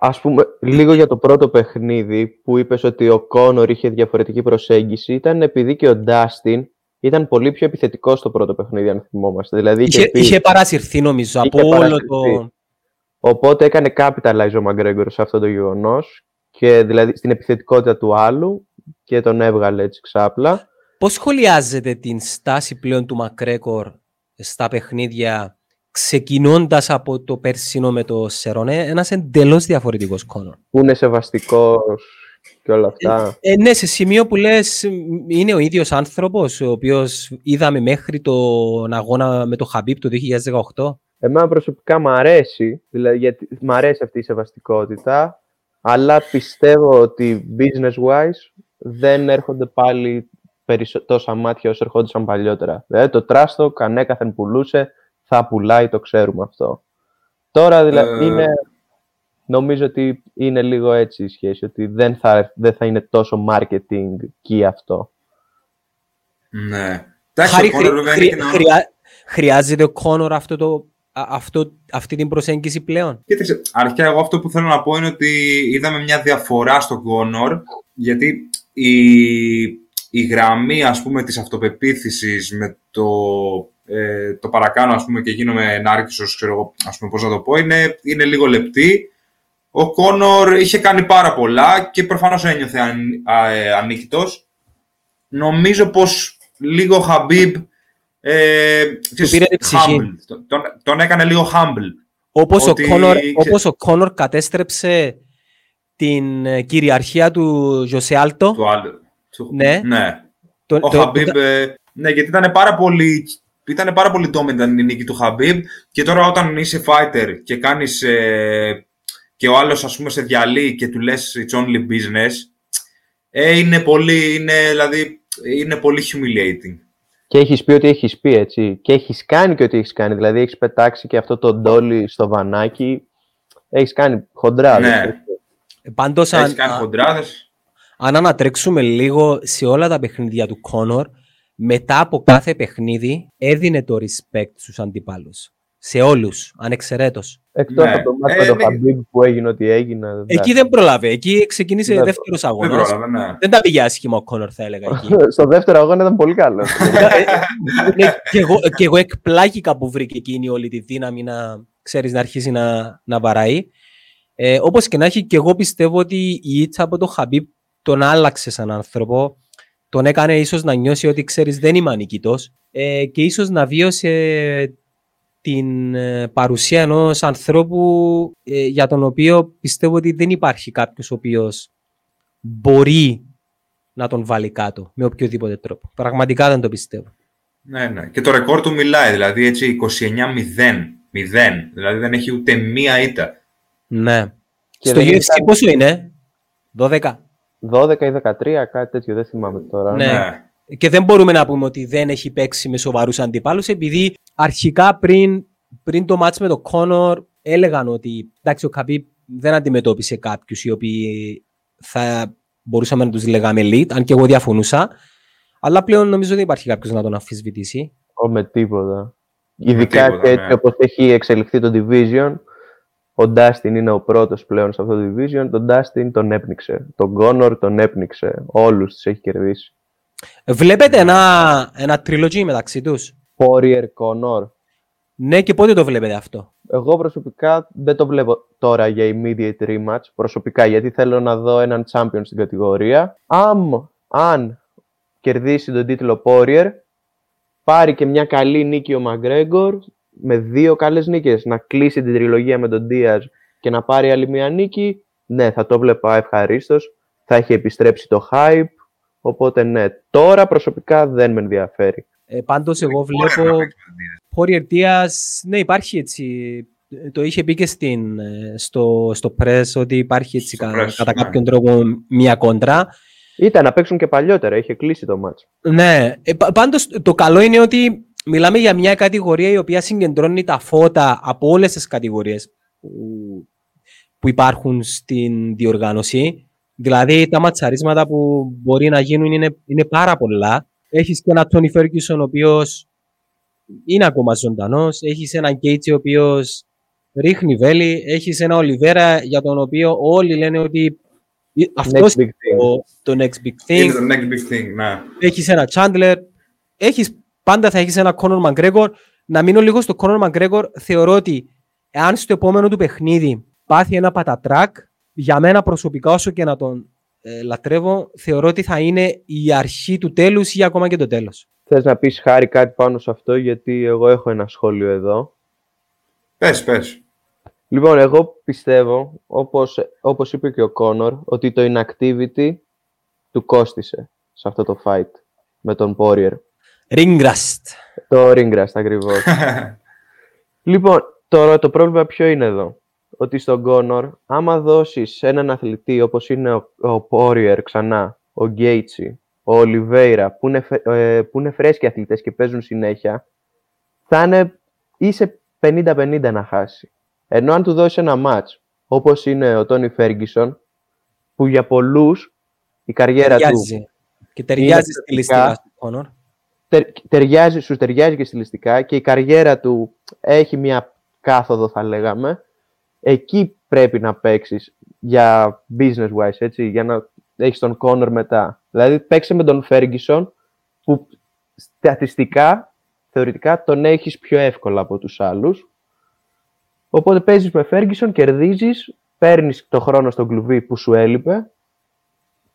Speaker 2: Ας πούμε, λίγο για το πρώτο παιχνίδι που είπες ότι ο Κόνορ είχε διαφορετική προσέγγιση ήταν επειδή και ο Ντάστιν ήταν πολύ πιο επιθετικός στο πρώτο παιχνίδι, αν θυμόμαστε. Δηλαδή,
Speaker 1: είχε, είχε, είχε παρασυρθεί, νομίζω, από όλο το.
Speaker 2: Οπότε έκανε capitalize ο Μαγκρέγκορ σε αυτό το γεγονός και δηλαδή στην επιθετικότητα του άλλου και τον έβγαλε έτσι ξάπλα.
Speaker 1: Πώς σχολιάζεται την στάση πλέον του Μακρέκορ στα παιχνίδια ξεκινώντας από το περσίνο με το Σερονέ, ένας εντελώς διαφορετικός κόνο.
Speaker 2: Που είναι σεβαστικός και όλα αυτά.
Speaker 1: Ε, ε, ναι, σε σημείο που λες είναι ο ίδιος άνθρωπος ο οποίος είδαμε μέχρι τον αγώνα με το Χαμπίπ το 2018.
Speaker 2: Εμένα προσωπικά μου αρέσει, δηλαδή γιατί μ' αρέσει αυτή η σεβαστικότητα, αλλά πιστεύω ότι business-wise δεν έρχονται πάλι τόσα μάτια όσο ερχόντουσαν παλιότερα. Δηλαδή το τράστο κανέκαθεν πουλούσε, θα πουλάει, το ξέρουμε αυτό. Τώρα δηλαδή ε... είναι νομίζω ότι είναι λίγο έτσι η σχέση, ότι δεν θα, δεν θα είναι τόσο marketing και αυτό.
Speaker 3: Ναι.
Speaker 1: Χάρη, χρειά, χρειάζεται ο Κόνορ αυτό το, αυτό, αυτή την προσέγγιση πλέον;
Speaker 3: Κοίταξε, αρχικά εγώ αυτό που θέλω να πω είναι ότι είδαμε μια διαφορά στον Κόνορ, γιατί η, η γραμμή ας πούμε της αυτοπεποίθησης με το, ε, το παρακάνω ας πούμε και γίνομαι ενάρκησος, ξέρω εγώ, ας πούμε πώς να το πω, είναι, είναι λίγο λεπτή ο Κόνορ είχε κάνει πάρα πολλά και προφανώς ένιωθε αν, ε, Νομίζω πως λίγο ο Χαμπίμπ ε, τον, τον, έκανε λίγο humble.
Speaker 1: Όπως, ο Κόνορ, όπως ο Κόνορ κατέστρεψε την ε, κυριαρχία του Ζοσέ Άλντο.
Speaker 3: Του άλλου. Ναι. ναι. Το, ο το, Χαμπίμπ, ε, ναι, γιατί ήταν πάρα πολύ ήταν πάρα πολύ dominant η νίκη του Χαμπίμπ και τώρα όταν είσαι fighter και κάνεις ε, και ο άλλος ας πούμε σε διαλύει και του λες it's only business, ε, είναι πολύ, είναι, δηλαδή, είναι πολύ humiliating.
Speaker 2: Και έχεις πει ότι έχεις πει έτσι. Και έχεις κάνει και ό,τι έχεις κάνει. Δηλαδή έχεις πετάξει και αυτό το ντόλι στο βανάκι. Έχεις κάνει χοντράδε.
Speaker 3: Ναι.
Speaker 1: Πάντως,
Speaker 3: Έχεις
Speaker 1: αν,
Speaker 3: κάνει
Speaker 1: α-
Speaker 3: χοντράδες.
Speaker 1: Αν ανατρέξουμε λίγο σε όλα τα παιχνίδια του Κόνορ, μετά από κάθε παιχνίδι έδινε το respect στους αντιπάλους. Σε όλους, ανεξαιρέτως.
Speaker 2: Εκτός
Speaker 3: Ναι.
Speaker 2: από το μάτι
Speaker 3: Ε,
Speaker 2: με τον
Speaker 3: ναι.
Speaker 2: Χαμπίμπ που έγινε ό,τι έγινε.
Speaker 1: Εκεί
Speaker 2: εντάξει.
Speaker 1: δεν πρόλαβε. Εκεί ξεκίνησε
Speaker 2: Δεν
Speaker 1: δεύτερος
Speaker 3: Δεν
Speaker 1: αγώνας.
Speaker 3: πρόλαβε, ναι.
Speaker 1: Δεν τα πήγε άσχημα ο Κόνορ, θα έλεγα εκεί. [laughs]
Speaker 2: Στο δεύτερο αγώνα ήταν πολύ καλό.
Speaker 1: ναι, και, εγώ, και εγώ εκπλάγηκα που βρήκε εκείνη όλη τη δύναμη να, ξέρεις, να αρχίσει να, να βαράει. Ε, όπως και να έχει, και εγώ πιστεύω ότι η ήττα από τον Χαμπίπ τον άλλαξε σαν άνθρωπο. Τον έκανε ίσως να νιώσει ότι, ξέρεις, δεν είμαι ανικητός ε, και ίσως να βίωσε την ε, παρουσία ενός ανθρώπου ε, για τον οποίο πιστεύω ότι δεν υπάρχει κάποιος ο οποίος μπορεί να τον βάλει κάτω με οποιοδήποτε τρόπο. Πραγματικά δεν το πιστεύω.
Speaker 3: Ναι, ναι. Και το ρεκόρ του μιλάει, δηλαδή έτσι 29-0. 0. Δηλαδή δεν έχει ούτε μία ήττα.
Speaker 1: Ναι.
Speaker 2: Και
Speaker 1: Στο
Speaker 2: δεν
Speaker 1: UFC
Speaker 2: ήταν-
Speaker 1: πόσο είναι, 12.
Speaker 2: 12 ή 13, κάτι τέτοιο, δεν θυμάμαι τώρα.
Speaker 1: Ναι. Και δεν μπορούμε να πούμε ότι δεν έχει παίξει με σοβαρούς αντιπάλους, επειδή αρχικά πριν, πριν το μάτς με τον Κόνορ έλεγαν ότι εντάξει, ο Καπί δεν αντιμετώπισε κάποιους οι οποίοι θα μπορούσαμε να τους λέγαμε elite, αν και εγώ διαφωνούσα. Αλλά πλέον νομίζω δεν υπάρχει κάποιος να τον αμφισβητήσει.
Speaker 2: Ο, με τίποτα. Ειδικά
Speaker 3: τίποτα,
Speaker 2: και έτσι
Speaker 3: ναι.
Speaker 2: όπως έχει εξελιχθεί το Division, ο Dustin είναι ο πρώτος πλέον σε αυτό το Division, τον Dustin τον έπνιξε. Τον Connor τον έπνιξε. Όλους τους έχει κερδίσει.
Speaker 1: Βλέπετε ένα, ένα trilogy μεταξύ τους;
Speaker 2: Poirier Connor.
Speaker 1: Ναι, και πότε το βλέπετε αυτό;
Speaker 2: Εγώ προσωπικά δεν το βλέπω τώρα για immediate rematch, προσωπικά, γιατί θέλω να δω έναν champion στην κατηγορία. Αν, αν κερδίσει τον τίτλο Poirier, πάρει και μια καλή νίκη ο McGregor, με δύο καλές νίκες, να κλείσει την τριλογία με τον Diaz και να πάρει άλλη μια νίκη, ναι, θα το βλέπα ευχαρίστως, θα έχει επιστρέψει το hype, οπότε ναι, τώρα προσωπικά δεν με ενδιαφέρει.
Speaker 1: Ε, πάντως εγώ
Speaker 3: Poirier
Speaker 1: βλέπω
Speaker 3: να παίξει με τον Diaz.
Speaker 1: Poirier Diaz, ναι υπάρχει έτσι, ε, το είχε πει και στην, ε, στο, στο press ότι υπάρχει έτσι
Speaker 3: Στο
Speaker 1: κα-
Speaker 3: press,
Speaker 1: κατά
Speaker 3: ναι.
Speaker 1: κάποιον τρόπο μια κόντρα.
Speaker 2: Ήταν να παίξουν και παλιότερα, είχε κλείσει το match.
Speaker 1: Ναι, ε, πα- πάντως το καλό είναι ότι μιλάμε για μια κατηγορία η οποία συγκεντρώνει τα φώτα από όλες τις κατηγορίες που, που υπάρχουν στην διοργάνωση. Δηλαδή τα ματσαρίσματα που μπορεί να γίνουν είναι, είναι πάρα πολλά. Έχεις και ένα Τόνι Ferguson ο οποίος είναι ακόμα ζωντανός. Έχεις έναν Κέιτσι ο οποίος ρίχνει βέλη. Έχεις ένα Ολιβέρα για τον οποίο όλοι λένε ότι αυτός
Speaker 2: Next big
Speaker 1: είναι
Speaker 2: thing.
Speaker 1: το, το next big thing
Speaker 3: Είναι το next big thing, ναι.
Speaker 1: έχεις ένα Chandler, έχεις, πάντα θα έχεις ένα Conor McGregor. Να μείνω λίγο στο Conor McGregor, θεωρώ ότι εάν στο επόμενο του παιχνίδι πάθει ένα πατατράκ, για μένα προσωπικά όσο και να τον ε, λατρεύω, θεωρώ ότι θα είναι η αρχή του τέλους ή ακόμα και το τέλος.
Speaker 2: Θες να πεις χάρη κάτι πάνω σε αυτό, γιατί εγώ έχω ένα σχόλιο εδώ.
Speaker 3: Πες, πες.
Speaker 2: Λοιπόν, εγώ πιστεύω, όπως, όπως είπε και ο Κόνορ, ότι το inactivity του κόστισε σε αυτό το fight με τον Poirier.
Speaker 1: Ringrast.
Speaker 2: Το Ringrast ακριβώς. [laughs] λοιπόν, τώρα το πρόβλημα ποιο είναι εδώ; Ότι στον Κόνορ, άμα δώσεις έναν αθλητή όπως είναι ο, ο Poirier ξανά, ο Γκέιτσι, ο Ολιβέηρα, που είναι, φε- ε, που είναι φρέσκοι αθλητές και παίζουν συνέχεια, θα είναι είσαι 50-50 να χάσει. Ενώ αν του δώσεις ένα μάτς, όπως είναι ο Τόνι Φέργκισον, που για πολλούς η καριέρα του
Speaker 1: Ταιριάζει. Και ταιριάζει στη
Speaker 2: θετικά.
Speaker 1: λίστα του Conor.
Speaker 2: Τε- ταιριάζει, σου ταιριάζει και στιλιστικά και η καριέρα του έχει μια κάθοδο θα λέγαμε, εκεί πρέπει να παίξεις για business wise, έτσι, για να έχεις τον Connor μετά. Δηλαδή παίξε με τον Ferguson που στατιστικά, θεωρητικά τον έχεις πιο εύκολα από τους άλλους. Οπότε παίζεις με Ferguson, κερδίζεις, παίρνεις το χρόνο στον κλουβί που σου έλειπε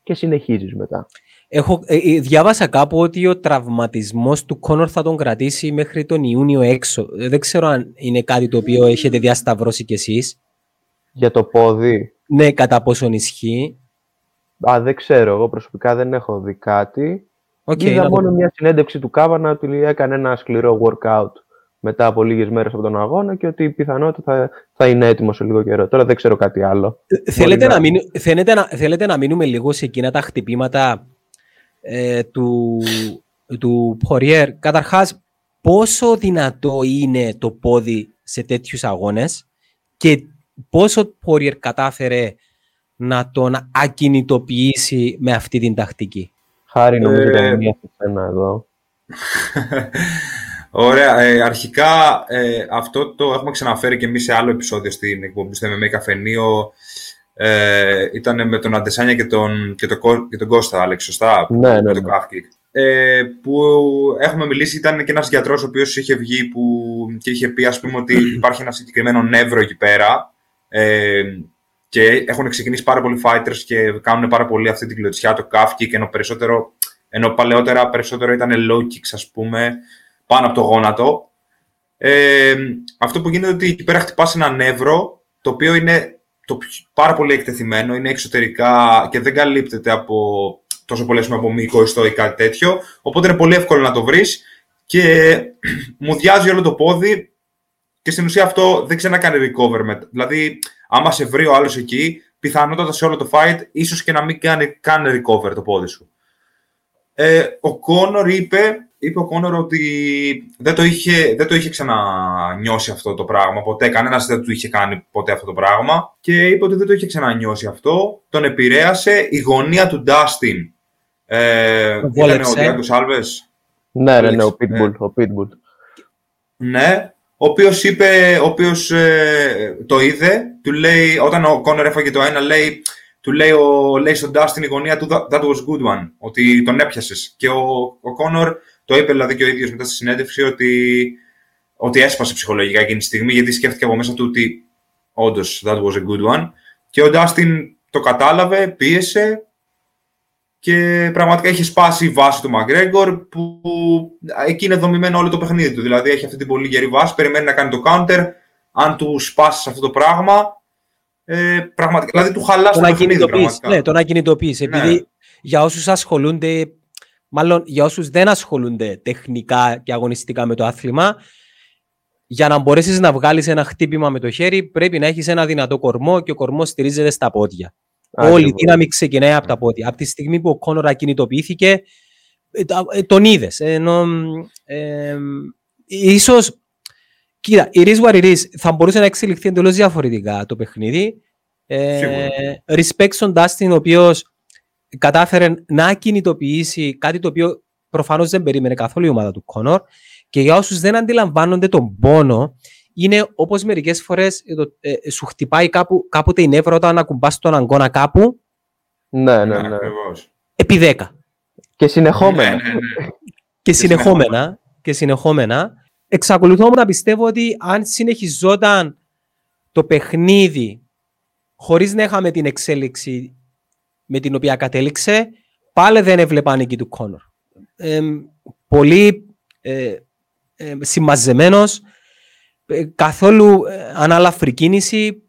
Speaker 2: και συνεχίζεις μετά.
Speaker 1: Έχω, ε, ε, διάβασα κάπου ότι ο τραυματισμός του Κόνορ θα τον κρατήσει μέχρι τον Ιούνιο έξω. Ε, δεν ξέρω αν είναι κάτι το οποίο έχετε διασταυρώσει κι εσείς.
Speaker 2: Για το πόδι,
Speaker 1: Ναι, κατά πόσον ισχύει.
Speaker 2: Α, δεν ξέρω. Εγώ προσωπικά δεν έχω δει κάτι.
Speaker 1: Οκ,
Speaker 2: Είδα
Speaker 1: να το-
Speaker 2: μόνο μια συνέντευξη του Κάβανα ότι έκανε ένα σκληρό workout μετά από λίγες μέρες από τον αγώνα και ότι πιθανότητα θα, θα είναι έτοιμος σε λίγο καιρό. Τώρα δεν ξέρω κάτι άλλο.
Speaker 1: Ε, Θέλετε
Speaker 2: να-
Speaker 1: να, μείνου- θέλετε, να, θέλετε να μείνουμε λίγο σε εκείνα τα χτυπήματα ε, του, του Poirier, καταρχάς πόσο δυνατό είναι το πόδι σε τέτοιους αγώνες και πόσο Poirier κατάφερε να τον ακινητοποιήσει με αυτή την τακτική;
Speaker 2: Χάρη νομίζω ε... μία ένα εδώ. [laughs]
Speaker 3: Ωραία. Ε, αρχικά ε, αυτό το έχουμε ξαναφέρει και εμείς σε άλλο επεισόδιο στην εκπομπή στο MMA Καφενείο. Ε, ήταν με τον Αντεσάνια και τον, και, το, και τον Κώστα, Άλεξ, σωστά,
Speaker 2: ναι, ναι, ναι.
Speaker 3: το ε, που έχουμε μιλήσει, ήταν και ένας γιατρός ο οποίος είχε βγει που, και είχε πει ας πούμε ότι [clears throat] υπάρχει ένα συγκεκριμένο νεύρο εκεί πέρα ε, και έχουν ξεκινήσει πάρα πολλοί fighters και κάνουν πάρα πολύ αυτή την κλωτσιά, το calf kick, ενώ, περισσότερο, ενώ παλαιότερα περισσότερο ήταν low kicks ας πούμε, πάνω από το γόνατο. Ε, αυτό που γίνεται είναι ότι εκεί πέρα χτυπάς ένα νεύρο, το οποίο είναι το πάρα πολύ εκτεθειμένο, είναι εξωτερικά και δεν καλύπτεται από τόσο πολλές με από μυϊκό ιστό ή κάτι τέτοιο. Οπότε είναι πολύ εύκολο να το βρεις και [clears throat] μου διάζει όλο το πόδι και στην ουσία αυτό δεν ξέρει να κάνει recover. Με. Δηλαδή, άμα σε βρει ο άλλος εκεί, πιθανότατα σε όλο το fight, ίσως και να μην κάνει καν recover το πόδι σου. Ε, ο Κόνορ είπε, είπε ο Κόνορ ότι δεν το, είχε, δεν το είχε ξανανιώσει αυτό το πράγμα ποτέ. Κανένας δεν του είχε κάνει ποτέ αυτό το πράγμα. Και είπε ότι δεν το είχε ξανανιώσει αυτό. Τον επηρέασε η γωνία του Dustin ε, ήταν ο Διάκος Άλβες;
Speaker 2: Ναι, ναι, ναι, ο Pitbull. Ναι. Ο Pitbull.
Speaker 3: Ναι, ο οποίος είπε, ο οποίος ε, το είδε, του λέει, όταν ο Κόνορ έφαγε το ένα, λέει, του λέει, ο, λέει στον Dustin η γωνία του, that was good one, ότι τον έπιασες. Και ο, ο Κόνορ το είπε δηλαδή και ο ίδιος μετά στη συνέντευξη ότι, ότι έσπασε ψυχολογικά εκείνη τη στιγμή, γιατί σκέφτηκε από μέσα του ότι όντως that was a good one. Και ο Dustin το κατάλαβε, πίεσε και πραγματικά έχει σπάσει η βάση του Μαγκρέγκορ που εκεί είναι δομημένο όλο το παιχνίδι του. Δηλαδή έχει αυτή την πολύ γερή βάση, περιμένει να κάνει το counter. Αν του σπάσεις αυτό το πράγμα, ε, πραγματικά, δηλαδή του χαλάσει το, το παιχνίδι. Πραγματικά.
Speaker 1: Ναι, τον ακινητοποιήσει. Ναι. Επειδή για όσους ασχολούνται, μάλλον για όσους δεν ασχολούνται τεχνικά και αγωνιστικά με το άθλημα, για να μπορέσεις να βγάλεις ένα χτύπημα με το χέρι, πρέπει να έχεις ένα δυνατό κορμό και ο κορμός στηρίζεται στα πόδια. Όλη η δύναμη ξεκινάει από τα πόδια. Από τη στιγμή που ο Κόνορ ακινητοποιήθηκε, ε, ε, τον είδες. Ενώ. Ε, ίσως, κοίτα, η is what it is. Θα μπορούσε να εξελιχθεί εντελώς διαφορετικά το παιχνίδι. Ε, respect στον Dustin, ο οποίος κατάφερε να κινητοποιήσει κάτι το οποίο προφανώς δεν περίμενε καθόλου η ομάδα του Κόνορ. Και για όσους δεν αντιλαμβάνονται τον πόνο, είναι όπως μερικές φορές ε, ε, σου χτυπάει κάπου, κάποτε η νεύρα όταν ακουμπάς τον αγκώνα κάπου.
Speaker 2: Ναι, ναι, ναι.
Speaker 1: Επί 10.
Speaker 2: Και συνεχόμενα. Ναι, ναι, ναι.
Speaker 1: και συνεχόμενα. Και συνεχόμενα. Εξακολουθώ να πιστεύω ότι αν συνεχιζόταν το παιχνίδι χωρίς να είχαμε την εξέλιξη με την οποία κατέληξε, πάλι δεν έβλεπα νίκη του Κόνορ. Ε, πολύ ε, ε, συμμαζεμένος, ε, καθόλου ε, ανάλαφρη κίνηση.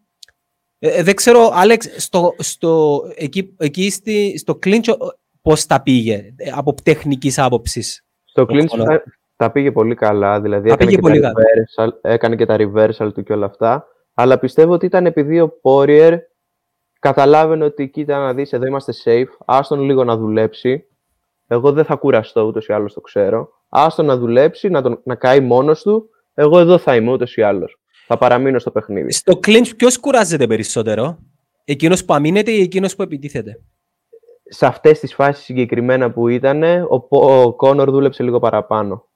Speaker 1: Ε, δεν ξέρω, Άλεξ, στο, στο, εκεί, εκεί στη, στο κλίντσο πώς τα πήγε από τεχνικής άποψης.
Speaker 2: Στο κλίντσο τα, τα, πήγε πολύ καλά, δηλαδή έκανε και, πολύ τα reversal, έκανε και τα reversal του και όλα αυτά. Αλλά πιστεύω ότι ήταν επειδή ο Poirier καταλάβαινε ότι κοίτα να δεις, εδώ είμαστε safe, άστον λίγο να δουλέψει. Εγώ δεν θα κουραστώ ούτως ή άλλως το ξέρω. Άστον να δουλέψει, να, τον, να καεί μόνος του εγώ εδώ θα είμαι ούτως ή άλλως. Θα παραμείνω στο παιχνίδι.
Speaker 1: Στο clinch ποιος κουράζεται περισσότερο, Εκείνος που αμήνεται ή εκείνος που επιτίθεται;
Speaker 2: Σε αυτές τις φάσεις συγκεκριμένα που ήταν, ο, ο Κόνορ δούλεψε λίγο παραπάνω.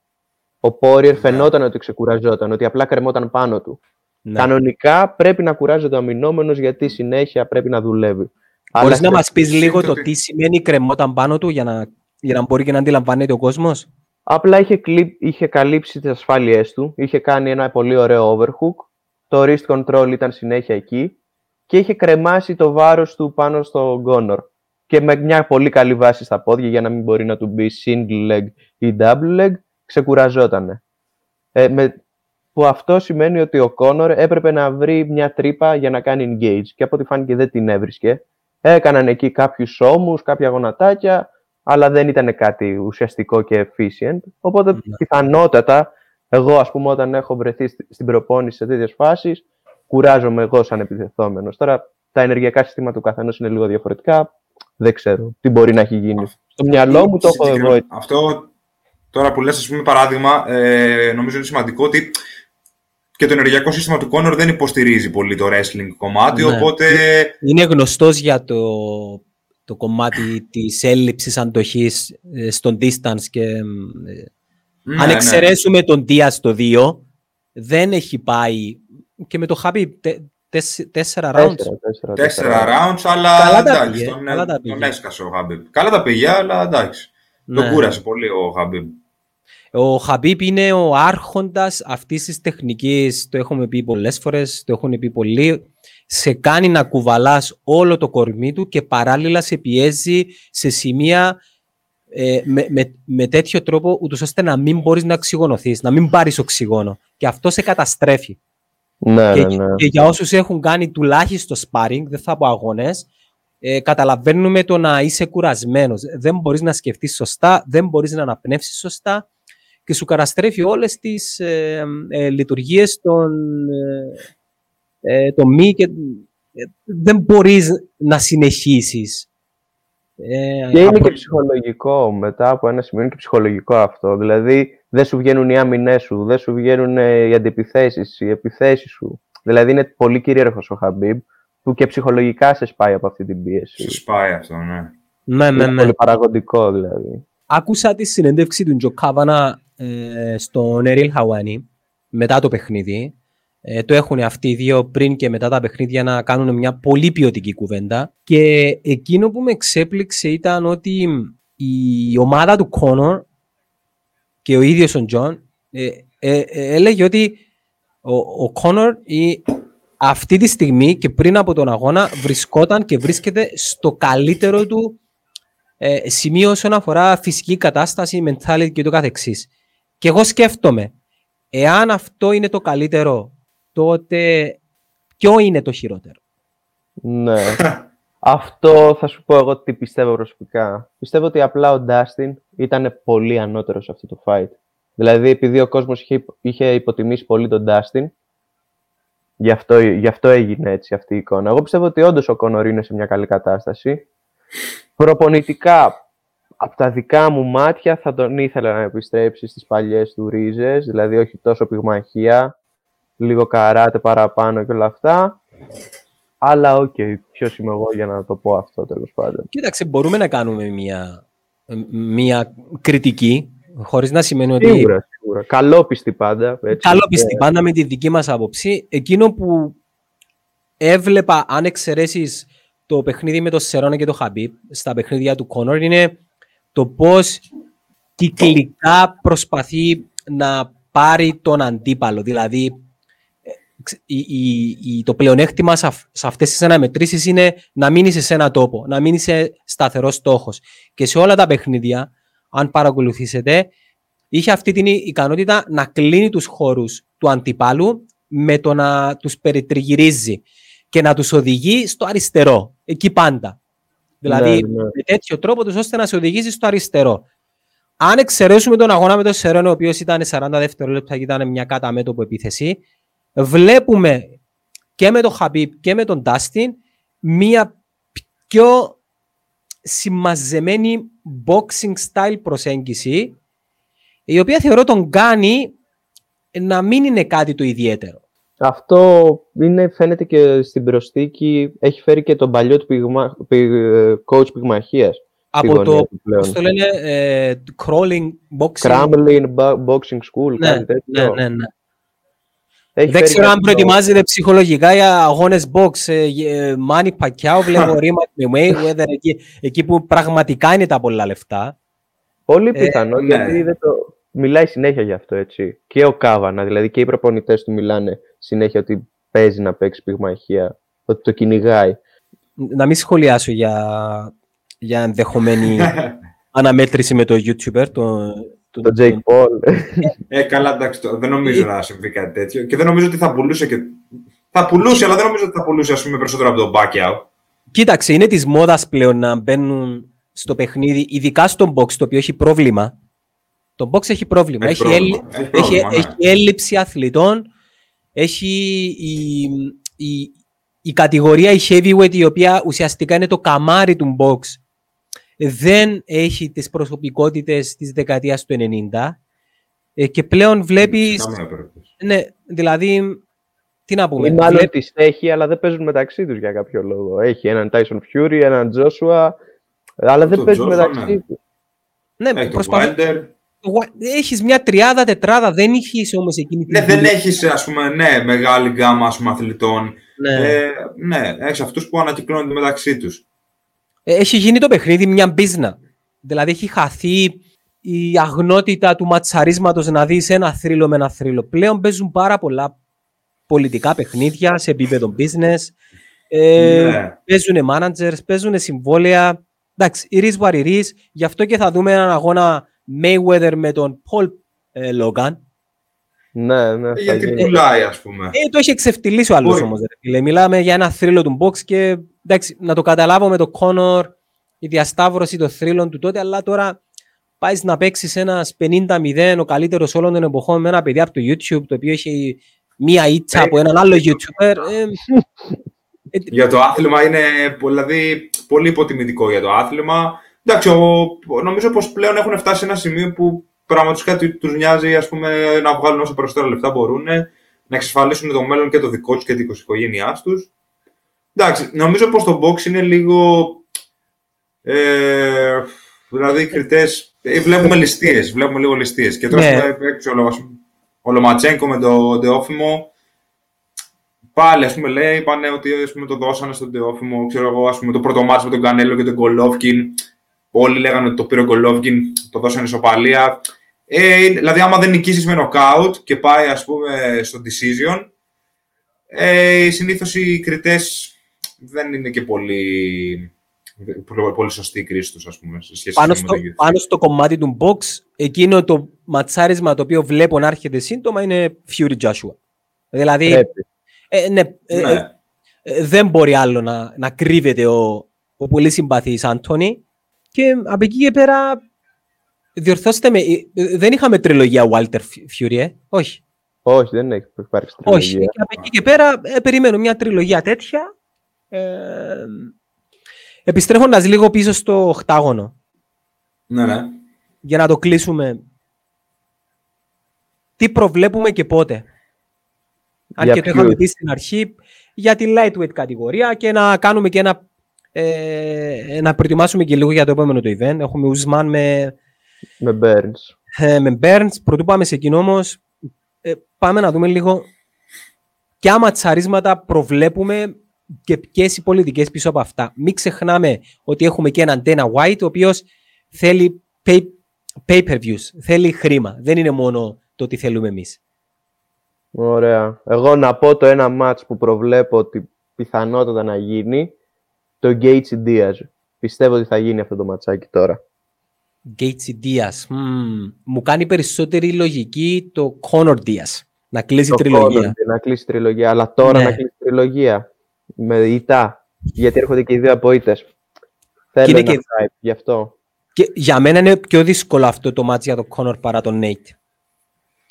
Speaker 2: Ο Πόριερ ναι. φαινόταν ότι ξεκουραζόταν, ότι απλά κρεμόταν πάνω του. Ναι. Κανονικά πρέπει να κουράζεται ο αμυνόμενος γιατί συνέχεια πρέπει να δουλεύει.
Speaker 1: Μπορείς να μας πεις λίγο το τι σημαίνει κρεμόταν πάνω του για να, για να μπορεί και να αντιλαμβάνεται ο κόσμος;
Speaker 2: Απλά είχε, κλει... είχε καλύψει τις ασφάλειές του, είχε κάνει ένα πολύ ωραίο overhook, το wrist control ήταν συνέχεια εκεί και είχε κρεμάσει το βάρος του πάνω στο γκόνορ και με μια πολύ καλή βάση στα πόδια για να μην μπορεί να του μπει single leg ή double leg, ξεκουραζότανε. Ε, με... Που αυτό σημαίνει ότι ο Κόνορ έπρεπε να βρει μια τρύπα για να κάνει engage και από ό,τι φάνηκε δεν την έβρισκε. Έκαναν εκεί κάποιους ώμους, κάποια γονατάκια, αλλά δεν ήταν κάτι ουσιαστικό και efficient. Οπότε ναι. πιθανότατα, εγώ ας πούμε όταν έχω βρεθεί στην προπόνηση σε τέτοιες φάσεις, κουράζομαι εγώ σαν επιθεθόμενος. Τώρα τα ενεργειακά συστήματα του καθενός είναι λίγο διαφορετικά. Δεν ξέρω τι μπορεί να έχει γίνει. Στο μιαλό μου το έχω εγώ.
Speaker 3: Αυτό, τώρα που λες, ας πούμε, παράδειγμα, ε, νομίζω είναι σημαντικό ότι και το ενεργειακό σύστημα του Κόνορ δεν υποστηρίζει πολύ το wrestling κομμάτι, ναι. οπότε...
Speaker 1: Είναι γνωστός για το, το κομμάτι της έλλειψης αντοχής ε, στον distance και ε, ναι, αν ναι. εξαιρέσουμε ναι. τον Δία στο 2, δεν έχει πάει και με το Χάπι τέσσερα rounds.
Speaker 3: Τέσσερα rounds, αλλά καλά εντάξει, τον, καλά τα τον έσκασε ο Χαμπίπ. Καλά τα πήγε, αλλά εντάξει. Ναι. Τον κούρασε πολύ ο Χαμπίπ.
Speaker 1: Ο Χαμπίπ είναι ο άρχοντας αυτής της τεχνικής, το έχουμε πει πολλές φορές, το έχουν πει πολλοί, σε κάνει να κουβαλάς όλο το κορμί του και παράλληλα σε πιέζει σε σημεία ε, με, με, με, τέτοιο τρόπο ούτως ώστε να μην μπορείς να οξυγονωθείς, να μην πάρεις οξυγόνο. Και αυτό σε καταστρέφει.
Speaker 2: Ναι,
Speaker 1: και,
Speaker 2: ναι, ναι.
Speaker 1: και για όσους έχουν κάνει τουλάχιστον sparring, δεν θα πω αγώνες, ε, καταλαβαίνουμε το να είσαι κουρασμένος. Δεν μπορείς να σκεφτείς σωστά, δεν μπορείς να αναπνεύσεις σωστά και σου καταστρέφει όλες τις ε, ε, λειτουργίες των, ε, ε μη και δεν μπορείς να συνεχίσεις.
Speaker 2: και είναι και ψυχολογικό μετά από ένα σημείο, είναι και ψυχολογικό αυτό. Δηλαδή, δεν σου βγαίνουν οι άμυνές σου, δεν σου βγαίνουν οι αντιπιθέσεις, οι επιθέσεις σου. Δηλαδή είναι πολύ κυρίαρχος ο Χαμπίμπ που και ψυχολογικά σε σπάει από αυτή την πίεση.
Speaker 3: Σε σπάει αυτό, ναι.
Speaker 1: Ναι, ναι, ναι.
Speaker 2: Πολύ παραγωγικό δηλαδή.
Speaker 1: Άκουσα τη συνέντευξη του Τζον Κάβανα ε, στον Αριέλ Χελουάνι μετά το παιχνίδι. Ε, το έχουν αυτοί οι δύο πριν και μετά τα παιχνίδια να κάνουν μια πολύ ποιοτική κουβέντα. Και εκείνο που με εξέπληξε ήταν ότι η ομάδα του Κόνορ και ο ίδιος ο Τζον ε, ε, ε, έλεγε ότι ο, ο Κόνορ αυτή τη στιγμή και πριν από τον αγώνα βρισκόταν και βρίσκεται στο καλύτερο του ε, σημείο όσον αφορά φυσική κατάσταση, mentality και το καθεξής. Και εγώ σκέφτομαι, εάν αυτό είναι το καλύτερο, τότε ποιο είναι το χειρότερο;
Speaker 2: Ναι. [laughs] Αυτό θα σου πω εγώ τι πιστεύω προσωπικά. Πιστεύω ότι απλά ο Ντάστιν ήταν πολύ ανώτερος σε αυτό το fight. Δηλαδή, επειδή ο κόσμος είχε, είχε υποτιμήσει πολύ τον Ντάστιν, γι αυτό, γι' αυτό έγινε έτσι αυτή η εικόνα. Εγώ πιστεύω ότι όντως ο Κόνορ είναι σε μια καλή κατάσταση. Προπονητικά, από τα δικά μου μάτια, θα τον ήθελα να επιστρέψει στις παλιές του ρίζες, δηλαδή όχι τόσο πυγμαχία, λίγο καράτε παραπάνω και όλα αυτά. Αλλά OK, okay, ποιος είμαι εγώ για να το πω αυτό τέλος πάντων.
Speaker 1: Κοίταξε, μπορούμε να κάνουμε μια, μια κριτική, χωρίς να σημαίνει ότι.
Speaker 2: Σίγουρα, σίγουρα. Καλόπιστη πάντα.
Speaker 1: Έτσι, Καλόπιστη πάντα με τη δική μας άποψη. Εκείνο που έβλεπα, αν εξαιρέσεις το παιχνίδι με το Σερόνα και το Χαμπίπ, στα παιχνίδια του Κόνορ, είναι το πώς κυκλικά προσπαθεί να πάρει τον αντίπαλο. Δηλαδή, η, το πλεονέκτημα σε, σε αυτές τις αναμετρήσεις είναι να μείνει σε ένα τόπο, να μείνει σε σταθερός στόχος. Και σε όλα τα παιχνίδια, αν παρακολουθήσετε, είχε αυτή την ικανότητα να κλείνει τους χώρους του αντιπάλου με το να τους περιτριγυρίζει και να τους οδηγεί στο αριστερό, εκεί πάντα. Δηλαδή, ναι, ναι. με τέτοιο τρόπο τους ώστε να σε οδηγήσει στο αριστερό. Αν εξαιρέσουμε τον αγώνα με τον Σερόνο, ο οποίος ήταν 40 δευτερόλεπτα και ήταν μια κάτω μέτωπο επίθεση, βλέπουμε και με τον Χαμπίπ και με τον Ντάστιν μία πιο συμμαζεμένη boxing style προσέγγιση η οποία θεωρώ τον κάνει να μην είναι κάτι το ιδιαίτερο.
Speaker 2: Αυτό είναι, φαίνεται και στην προστίκη, έχει φέρει και τον παλιό του πυγμα, πυγ, coach πυγμαχίας.
Speaker 1: Από το, πώς το λένε, ε, crawling boxing.
Speaker 2: Crumbling boxing school,
Speaker 1: ναι,
Speaker 2: κάτι τέτοιο.
Speaker 1: Ναι, ναι, ναι. Έχει δεν ξέρω αν προετοιμάζεται ψυχολογικά για αγώνες box. Μάνι Πακιάου, βλέπω [laughs] ρήμα με Mayweather εκεί, εκεί που πραγματικά είναι τα πολλά λεφτά.
Speaker 2: Πολύ ε, πιθανό, ε, γιατί ναι. δεν το... μιλάει συνέχεια γι' αυτό έτσι. Και ο Κάβανα, δηλαδή και οι προπονητές του μιλάνε συνέχεια ότι παίζει να παίξει πυγμαχία, ότι το κυνηγάει.
Speaker 1: Να μην σχολιάσω για, για ενδεχομένη [laughs] αναμέτρηση με το YouTuber, το,
Speaker 2: το, το Jake Paul.
Speaker 3: Ε, καλά, εντάξει, το, δεν νομίζω να συμβεί κάτι τέτοιο. Και δεν νομίζω ότι θα πουλούσε και... Θα πουλούσε, αλλά δεν νομίζω ότι θα πουλούσε, ας πούμε, περισσότερο από τον Pacquiao.
Speaker 1: Κοίταξε, είναι της μόδας πλέον να μπαίνουν στο παιχνίδι, ειδικά στο box, το οποίο έχει πρόβλημα. Το box έχει πρόβλημα. Έχει, έχει, πρόβλημα. έχει, πρόβλημα, έχει, ναι. έχει έλλειψη αθλητών. Έχει η, η, η κατηγορία η heavyweight, η οποία ουσιαστικά είναι το καμάρι του box δεν έχει τις προσωπικότητες της δεκαετίας του 90 ε, και πλέον βλέπεις... Ναι, δηλαδή, τι να πούμε;
Speaker 2: Ή μάλλον Βλέ... τις έχει, αλλά δεν παίζουν μεταξύ τους για κάποιο λόγο. Έχει έναν Tyson Fury, έναν Joshua, αλλά δεν παίζουν μεταξύ ναι. τους.
Speaker 1: Ναι, έχει προσπαθ... Έχεις μια τριάδα, τετράδα, δεν έχεις όμως εκείνη
Speaker 3: την... Ναι, δεν έχεις, ας πούμε, ναι, μεγάλη γκάμα ας πούμε, αθλητών. Ναι. Ε, ναι, έχεις αυτούς που ανακυκλώνονται μεταξύ τους.
Speaker 1: Ε, έχει γίνει το παιχνίδι μια μπίζνα. Δηλαδή έχει χαθεί η αγνότητα του ματσαρίσματος να δεις ένα θρύλο με ένα θρύλο. Πλέον παίζουν πάρα πολλά πολιτικά παιχνίδια σε επίπεδο business. Ε, ναι. Παίζουν managers, παίζουν συμβόλαια. Εντάξει, η is what it Γι' αυτό και θα δούμε έναν αγώνα Mayweather με τον Paul ε, Logan.
Speaker 2: Ναι, ναι.
Speaker 3: Ε, γιατί πουλάει, ας πούμε.
Speaker 1: Ε, το έχει εξευτελίσει ο άλλος όμως. Μιλάμε για ένα θρύλο του box και εντάξει, να το καταλάβω με το Conor, η διασταύρωση των θρύλων του τότε, αλλά τώρα πάεις να παίξεις ένας 50-0, ο καλύτερος όλων των εποχών, με ένα παιδί από το YouTube, το οποίο έχει μία ήτσα από έναν άλλο YouTuber. Ε,
Speaker 3: ε, για το άθλημα είναι δηλαδή, πολύ υποτιμητικό για το άθλημα. Εντάξει, ο, νομίζω πως πλέον έχουν φτάσει σε ένα σημείο που πραγματικά τους νοιάζει ας πούμε, να βγάλουν όσο περισσότερα λεφτά μπορούν, να εξασφαλίσουν το μέλλον και το δικό τους και την οικογένειά τους. Εντάξει, νομίζω πως το box είναι λίγο... Ε, δηλαδή, οι κριτές... Ε, βλέπουμε ληστείες, βλέπουμε λίγο ληστείες. Και τώρα ναι. έξω ο Λοματσέγκο με το Ντεόφημο, πάλι, ας πούμε, λέει, είπανε ότι ας πούμε, το δώσανε στον Ντεόφημο, ξέρω εγώ, ας πούμε, το πρώτο μάτσο με τον Κανέλο και τον Γκολόφκιν. Όλοι λέγανε ότι το πήρε ο Γκολόφκιν, το δώσανε ισοπαλία. Ε, δηλαδή, άμα δεν νικήσεις με νοκάουτ και πάει, ας πούμε, στο decision, ε, συνήθως οι κριτές δεν είναι και πολύ, πολύ σωστή η κρίση τους, ας πούμε, σε σχέση
Speaker 1: πάνω, στο, με πάνω στο κομμάτι του box, εκείνο το ματσάρισμα το οποίο βλέπω να έρχεται σύντομα είναι Fury Joshua. Δηλαδή, ε, ναι, ε, ναι. Ε, δεν μπορεί άλλο να, να κρύβεται ο, ο πολύ συμπαθής Άντωνη και από εκεί και πέρα διορθώστε με, δεν είχαμε τριλογία Walter Fury, ε; όχι.
Speaker 2: Όχι, δεν έχει υπάρξει τριλογία.
Speaker 1: Όχι, και από εκεί και πέρα ε, περιμένω μια τριλογία τέτοια ε, επιστρέφοντας λίγο πίσω στο οκτάγωνο.
Speaker 3: Ναι, ναι.
Speaker 1: Για να το κλείσουμε. Τι προβλέπουμε και πότε. Αν για και το είχαμε πει στην αρχή, για τη lightweight κατηγορία και να κάνουμε και ένα ε, να προετοιμάσουμε και λίγο για το επόμενο το event. Έχουμε Ουσμάν με...
Speaker 2: Με Burns.
Speaker 1: Ε, με Burns. Πρωτού πάμε σε εκείνο όμως, ε, πάμε να δούμε λίγο ποια ματσαρίσματα προβλέπουμε και ποιες οι πολιτικές πίσω από αυτά. Μην ξεχνάμε ότι έχουμε και έναν Dana White, ο οποίος θέλει pay, pay per views, θέλει χρήμα. Δεν είναι μόνο το τι θέλουμε εμείς.
Speaker 2: Ωραία. Εγώ να πω το ένα match που προβλέπω ότι πιθανότατα να γίνει, το Gates Diaz. Πιστεύω ότι θα γίνει αυτό το ματσάκι τώρα.
Speaker 1: Gates Diaz. Mm. Μου κάνει περισσότερη λογική το Conor Diaz. Να κλείσει το τριλογία.
Speaker 2: να κλείσει τριλογία, αλλά τώρα ναι. να κλείσει τριλογία με ητά, γιατί έρχονται και οι δύο από ήττες. Θέλω ένα και... hype, γι' αυτό.
Speaker 1: Και για μένα είναι πιο δύσκολο αυτό το μάτι για τον Κόνορ παρά τον Νέιτ.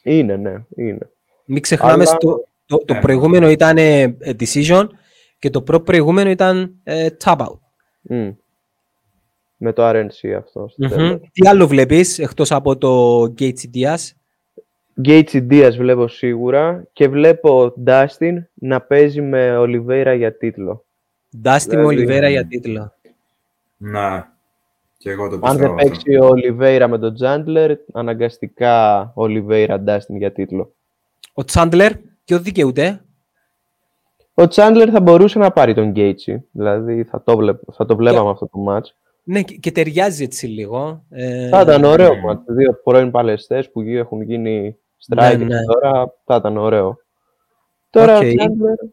Speaker 2: Είναι, ναι, είναι.
Speaker 1: Μην ξεχνάμε, Αλλά... στο, το, το yeah. προηγούμενο ήταν ε, decision και το προ προηγούμενο ήταν ε, tap out.
Speaker 2: Mm. Με το RNC αυτό.
Speaker 1: Mm-hmm. Τι άλλο βλέπεις εκτός από το Gates Diaz.
Speaker 2: Γκέιτσι Diaz βλέπω σίγουρα και βλέπω Dustin να παίζει με Ολιβέρα για τίτλο.
Speaker 1: Dustin δηλαδή... με Ολιβέρα για τίτλο.
Speaker 3: Να. Και εγώ το
Speaker 2: Αν δεν παίξει ο Ολιβέρα με τον Τζάντλερ, αναγκαστικά Ολιβέρα Dustin για τίτλο.
Speaker 1: Ο Τσάντλερ, ποιο δικαιούται.
Speaker 2: Ο Τσάντλερ θα μπορούσε να πάρει τον Γκέιτσι. Δηλαδή θα το, βλέπ, θα το βλέπαμε και... αυτό το μάτς.
Speaker 1: Ναι, και ταιριάζει έτσι λίγο.
Speaker 2: Ε... Θα ήταν ωραίο μάτς. Δύο πρώην παλαιστές που έχουν γίνει Striker ναι, ναι. τώρα θα ήταν ωραίο. Τώρα okay. Chandler,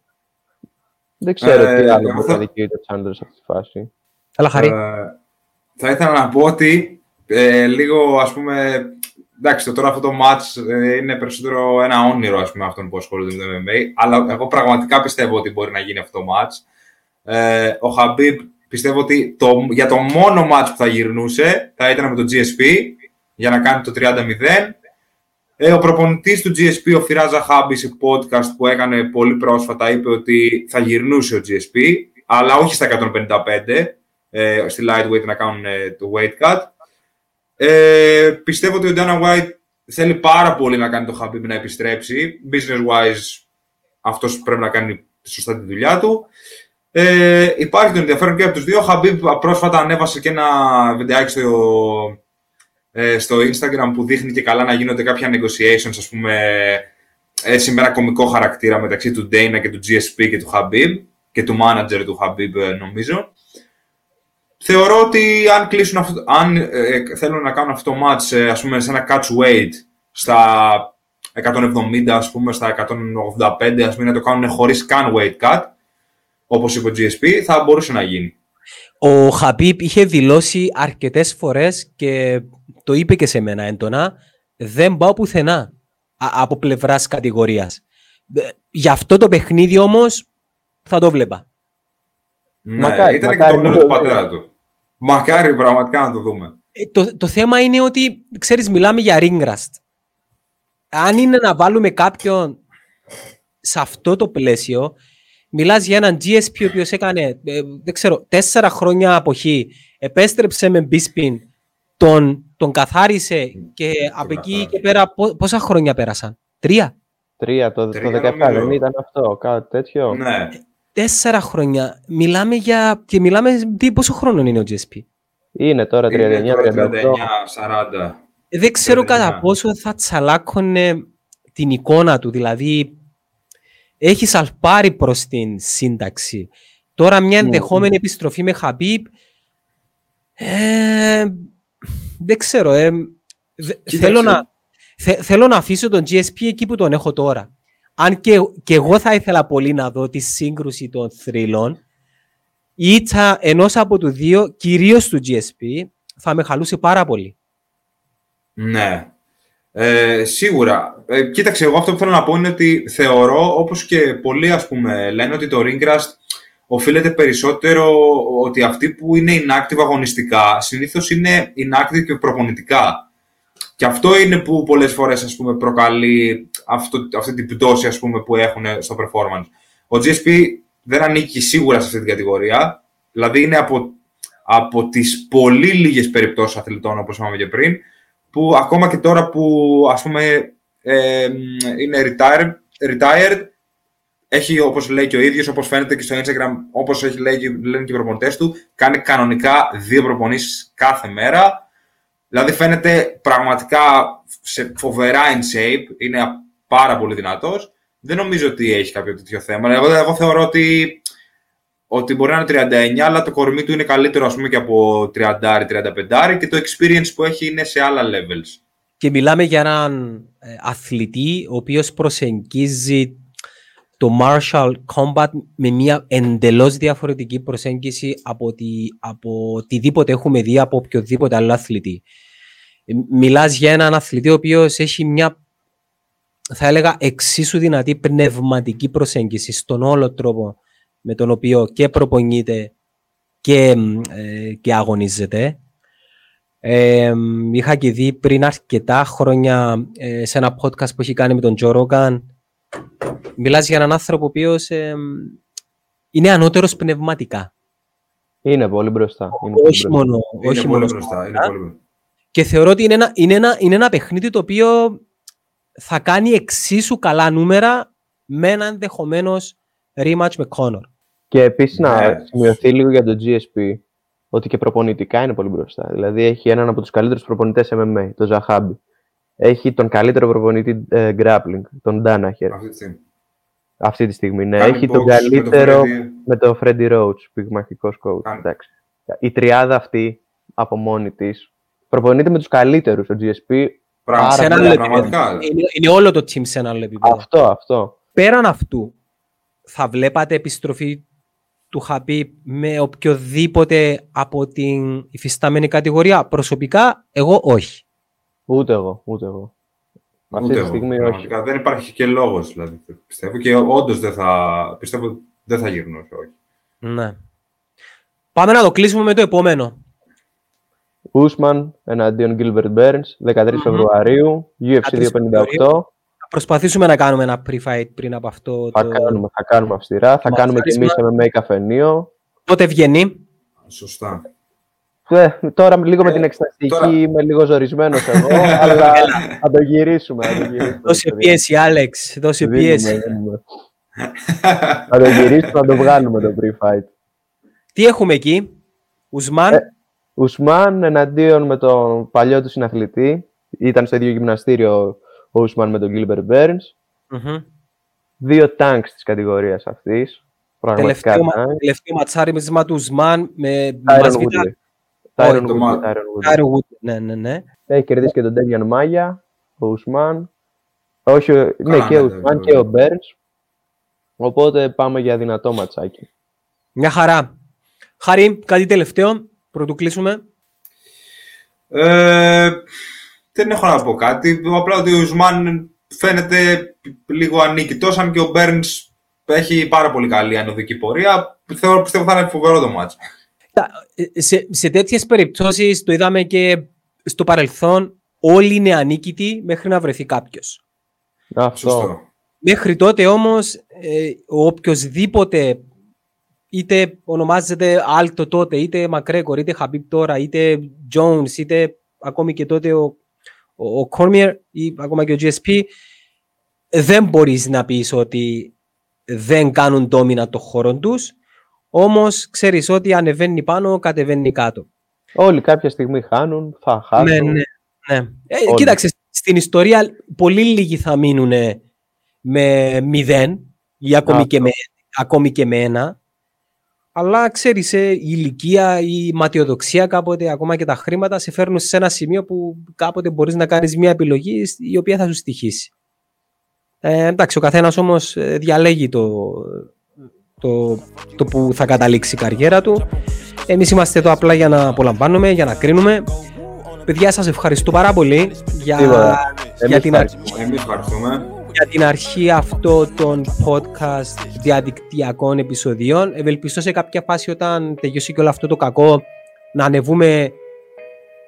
Speaker 2: δεν ξέρω ε, τι άλλο θα δικαιούται ο Chandler σε αυτή τη φάση.
Speaker 1: Αλλά χαρή. Ε,
Speaker 3: θα ήθελα να πω ότι ε, λίγο ας πούμε εντάξει, τώρα αυτό το match ε, είναι περισσότερο ένα όνειρο ας πούμε, αυτών που ασχολούνται με το MMA, αλλά εγώ πραγματικά πιστεύω ότι μπορεί να γίνει αυτό το match. Ε, ο Χαμπίπ πιστεύω ότι το, για το μόνο match που θα γυρνούσε θα ήταν με το GSP για να κάνει το 30-0 ε, ο προπονητής του GSP, ο Φιράζα Χάμπης, σε podcast που έκανε πολύ πρόσφατα, είπε ότι θα γυρνούσε ο GSP, αλλά όχι στα 155. ε, στη lightweight να κάνουν ε, το weight cut. Ε, πιστεύω ότι ο Dana White θέλει πάρα πολύ να κάνει το Habib να επιστρέψει. Business-wise, αυτός πρέπει να κάνει σωστά τη δουλειά του. Ε, υπάρχει το ενδιαφέρον και από τους δύο. Ο Habib πρόσφατα ανέβασε και ένα βιντεάκι στο, ε, στο Instagram που δείχνει και καλά να γίνονται κάποια negotiations, ας πούμε, έτσι με ένα κομικό χαρακτήρα μεταξύ του Dana και του GSP και του Habib και του manager του Habib, ε, νομίζω. Θεωρώ ότι αν, κλείσουν αυτό, αν ε, θέλουν να κάνουν αυτό το match, ε, ας πούμε, σε ένα catch weight στα 170, ας πούμε, στα 185, ας πούμε, να το κάνουν χωρίς καν weight cut, όπως είπε ο GSP, θα μπορούσε να γίνει.
Speaker 1: Ο Χαμπίπ είχε δηλώσει αρκετές φορές και το είπε και σε μένα έντονα, δεν πάω πουθενά από πλευράς κατηγορίας. Ε, γι' αυτό το παιχνίδι όμως θα το βλέπα.
Speaker 3: Ναι, μακάρι, ήταν μακάρι, και το του πατέρα του. Μακάρι πραγματικά να το δούμε.
Speaker 1: Ε, το, το θέμα είναι ότι, ξέρεις, μιλάμε για ringrast. Αν είναι να βάλουμε κάποιον σε αυτό το πλαίσιο, μιλάς για έναν GSP ο οποίος έκανε, ε, δεν ξέρω, τέσσερα χρόνια αποχή, επέστρεψε με Bispin, τον, τον καθάρισε και από εκεί και πέρα πόσα χρόνια πέρασαν, τρία.
Speaker 2: Τρία, το, το 17 δεν ήταν αυτό, κάτι τέτοιο.
Speaker 3: Ναι.
Speaker 1: Τέσσερα χρόνια. Μιλάμε για. και μιλάμε. Τι, πόσο χρόνο είναι ο GSP.
Speaker 2: Είναι τώρα 39-38. 39-40.
Speaker 1: Δεν ξέρω κατά πόσο θα τσαλάκωνε την εικόνα του. Δηλαδή, έχεις σαλπάρει προς την σύνταξη. Τώρα μια ναι, ενδεχόμενη ναι. επιστροφή με Χαμπίπ. Ε, δεν ξέρω. Ε, θέλω, να, θέλω να αφήσω τον GSP εκεί που τον έχω τώρα αν και, και εγώ θα ήθελα πολύ να δω τη σύγκρουση των θρύλων, η ήττα ενός από του δύο, κυρίως του GSP, θα με χαλούσε πάρα πολύ.
Speaker 3: Ναι. Ε, σίγουρα. Ε, κοίταξε, εγώ αυτό που θέλω να πω είναι ότι θεωρώ, όπως και πολλοί ας πούμε λένε, ότι το Ringrust οφείλεται περισσότερο ότι αυτοί που είναι inactive αγωνιστικά συνήθως είναι inactive και προπονητικά. Και αυτό είναι που πολλές φορές ας πούμε, προκαλεί αυτό, αυτή την πτώση ας πούμε, που έχουν στο performance. Ο GSP δεν ανήκει σίγουρα σε αυτή την κατηγορία. Δηλαδή είναι από, από τις πολύ λίγες περιπτώσεις αθλητών, όπως είπαμε και πριν, που ακόμα και τώρα που ας πούμε ε, είναι retired, retired έχει, όπως λέει και ο ίδιος, όπως φαίνεται και στο Instagram, όπως έχει λέει, λένε και οι προπονητές του, κάνει κανονικά δύο προπονήσεις κάθε μέρα Δηλαδή φαίνεται πραγματικά σε φοβερά in shape, είναι πάρα πολύ δυνατός. Δεν νομίζω ότι έχει κάποιο τέτοιο θέμα. Εγώ, εγώ θεωρώ ότι, ότι μπορεί να είναι 39, αλλά το κορμί του είναι καλύτερο ας πούμε και από 30-35 και το experience που έχει είναι σε άλλα levels.
Speaker 1: Και μιλάμε για έναν ε, αθλητή ο οποίος προσεγγίζει το martial combat με μια εντελώς διαφορετική προσέγγιση από, τη, από οτιδήποτε έχουμε δει από οποιοδήποτε άλλο αθλητή. Μιλάς για έναν αθλητή ο οποίος έχει μια θα έλεγα εξίσου δυνατή πνευματική προσέγγιση στον όλο τρόπο με τον οποίο και προπονείται και, ε, και αγωνίζεται. Ε, είχα και δει πριν αρκετά χρόνια ε, σε ένα podcast που έχει κάνει με τον Τζο Ρόγκαν μιλάς για έναν άνθρωπο ο οποίος είναι ανώτερος πνευματικά.
Speaker 2: Είναι πολύ μπροστά.
Speaker 1: Είναι όχι πολύ μόνο,
Speaker 3: είναι όχι πολύ μπροστά. Είναι πολύ...
Speaker 1: Και θεωρώ ότι είναι ένα, είναι, ένα, είναι ένα παιχνίδι το οποίο θα κάνει εξίσου καλά νούμερα με ένα ενδεχομένως rematch με Conor.
Speaker 2: Και επίσης να ναι. σημειωθεί λίγο για το GSP ότι και προπονητικά είναι πολύ μπροστά. Δηλαδή έχει έναν από τους καλύτερους προπονητές MMA, τον Ζαχάμπι. Έχει τον καλύτερο προπονητή ε, grappling, τον Ντάναχερ.
Speaker 3: Αυτή τη στιγμή.
Speaker 2: Αυτή τη στιγμή, ναι. Έχει τον καλύτερο με τον Freddy Roach, πυγμαχικό coach. Η τριάδα αυτή από μόνη της προπονείται με τους καλύτερους. Ο GSP.
Speaker 1: Πραγματικά. Είναι, είναι όλο το team σε ένα άλλο επίπεδο.
Speaker 2: Αυτό, αυτό.
Speaker 1: Πέραν αυτού, θα βλέπατε επιστροφή του Χαπί με οποιοδήποτε από την υφιστάμενη κατηγορία. Προσωπικά, εγώ όχι.
Speaker 2: Ούτε εγώ, ούτε εγώ.
Speaker 3: Αυτή ούτε τη στιγμή εγώ, όχι. Δεν υπάρχει και λόγος, δηλαδή. Πιστεύω και όντως δεν θα. Πιστεύω δεν θα γυρνούσε, όχι.
Speaker 1: Ναι. Πάμε να το κλείσουμε με το επόμενο.
Speaker 2: Ούσμαν εναντίον Gilbert Burns, 13 mm-hmm. Φεβρουαρίου, UFC 258.
Speaker 1: Θα προσπαθήσουμε να κάνουμε ένα pre-fight πριν από αυτό.
Speaker 2: Θα, το... κάνουμε, θα κάνουμε αυστηρά, θα κάνουμε και εμείς MMA καφενείο.
Speaker 1: Πότε βγαίνει;
Speaker 3: Σωστά.
Speaker 2: Ε, τώρα λίγο με
Speaker 3: Ε,
Speaker 2: την εκστατική
Speaker 3: τώρα-
Speaker 2: είμαι λίγο ζορισμένος εγώ, [laughs] αλλά θα το γυρίσουμε. θα το γυρίσουμε.
Speaker 1: Δώσε πίεση, Άλεξ. Δώσε
Speaker 2: Δίνουμε,
Speaker 1: πίεση.
Speaker 2: δίνουμε. [laughs] Θα το γυρίσουμε, θα το βγάλουμε το pre-fight.
Speaker 1: Τι έχουμε εκεί, Ουσμάν;
Speaker 2: Ε, Ουσμάν εναντίον με τον παλιό του συναθλητή. Ήταν στο ίδιο γυμναστήριο ο Ουσμάν με τον Gilbert Burns.
Speaker 1: Μμμ.
Speaker 2: Δύο tanks της κατηγορίας αυτής. Πραγματικά
Speaker 1: Τελευταίο, μα-
Speaker 2: tanks.
Speaker 1: τελευταίο ματσάρισμα του Ουσμάν με
Speaker 2: Tyron
Speaker 1: μας βιτά-
Speaker 2: Woodley. Tyron
Speaker 3: το
Speaker 2: Woodley,
Speaker 3: μα-
Speaker 2: Tyron Woodley.
Speaker 1: Tyron Woodley. Ναι, ναι, ναι.
Speaker 2: Έχει κερδίσει και τον Ντέβιαν Μάγια, ο Ουσμάν. Όχι, ο- ναι,
Speaker 3: Καλά,
Speaker 2: και ο
Speaker 3: ναι,
Speaker 2: Ουσμάν
Speaker 3: βέβαια.
Speaker 2: και ο Μπέρνς. Οπότε πάμε για δυνατό ματσάκι.
Speaker 1: Μια χαρά. Χαρή, κάτι τελευταίο, πρωτού κλείσουμε.
Speaker 3: Ε, δεν έχω να πω κάτι. Απλά ότι ο Ουσμάν φαίνεται λίγο ανίκητος, αν και ο Μπέρνς έχει πάρα πολύ καλή ανωδική πορεία. Θεωρώ, πιστεύω θα είναι φοβερό το μάτς.
Speaker 1: Ε, Σε, σε τέτοιες περιπτώσεις, το είδαμε και στο παρελθόν, όλοι είναι ανίκητοι μέχρι να βρεθεί κάποιος.
Speaker 2: Αυτό.
Speaker 3: Σωστό.
Speaker 1: Μέχρι τότε όμως, ε, ο οποιοσδήποτε είτε ονομάζεται Άλτο τότε, είτε Μακρέκορ, είτε Χαμπίπ τώρα, είτε Jones, είτε ακόμη και τότε ο, ο, ο Cormier ή ακόμα και ο GSP, δεν μπορείς να πεις ότι δεν κάνουν dominant το χώρο τους, όμως ξέρεις ότι ανεβαίνει πάνω, κατεβαίνει κάτω.
Speaker 2: Όλοι κάποια στιγμή χάνουν, θα χάσουν.
Speaker 1: Ναι, ναι, ναι. Ε,
Speaker 2: Όλοι.
Speaker 1: κοίταξε, στην ιστορία πολύ λίγοι θα μείνουν με μηδέν ή ακόμη,
Speaker 2: Αυτό.
Speaker 1: και με, ακόμη και με ένα. Αλλά ξέρεις, ε, η ηλικία, η ματιοδοξία κάποτε, ακόμα και τα χρήματα σε φέρνουν σε ένα σημείο που κάποτε μπορείς να κάνεις μια επιλογή η οποία θα σου στοιχήσει. Ε, εντάξει, ο καθένας όμως ε, διαλέγει το, το, το που θα καταλήξει η καριέρα του. Εμείς είμαστε εδώ απλά για να απολαμβάνουμε, για να κρίνουμε. Παιδιά, σας ευχαριστώ πάρα πολύ για,
Speaker 2: Τίποτα.
Speaker 1: για,
Speaker 2: Εμείς
Speaker 1: την, αρχή,
Speaker 2: ευχαριστούμε.
Speaker 3: Εμείς ευχαριστούμε.
Speaker 1: Για την αρχή αυτό των podcast διαδικτυακών επεισοδίων. Ευελπιστώ σε κάποια φάση όταν τελειώσει και όλο αυτό το κακό να ανεβούμε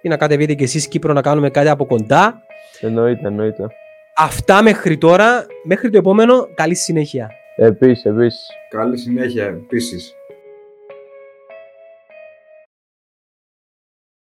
Speaker 1: ή να κατεβείτε και εσείς Κύπρο να κάνουμε κάτι από κοντά.
Speaker 2: Εννοείται, εννοείται.
Speaker 1: Αυτά μέχρι τώρα. Μέχρι το επόμενο. Καλή συνέχεια.
Speaker 2: Επίσης, επίσης.
Speaker 3: Καλή συνέχεια επίσης.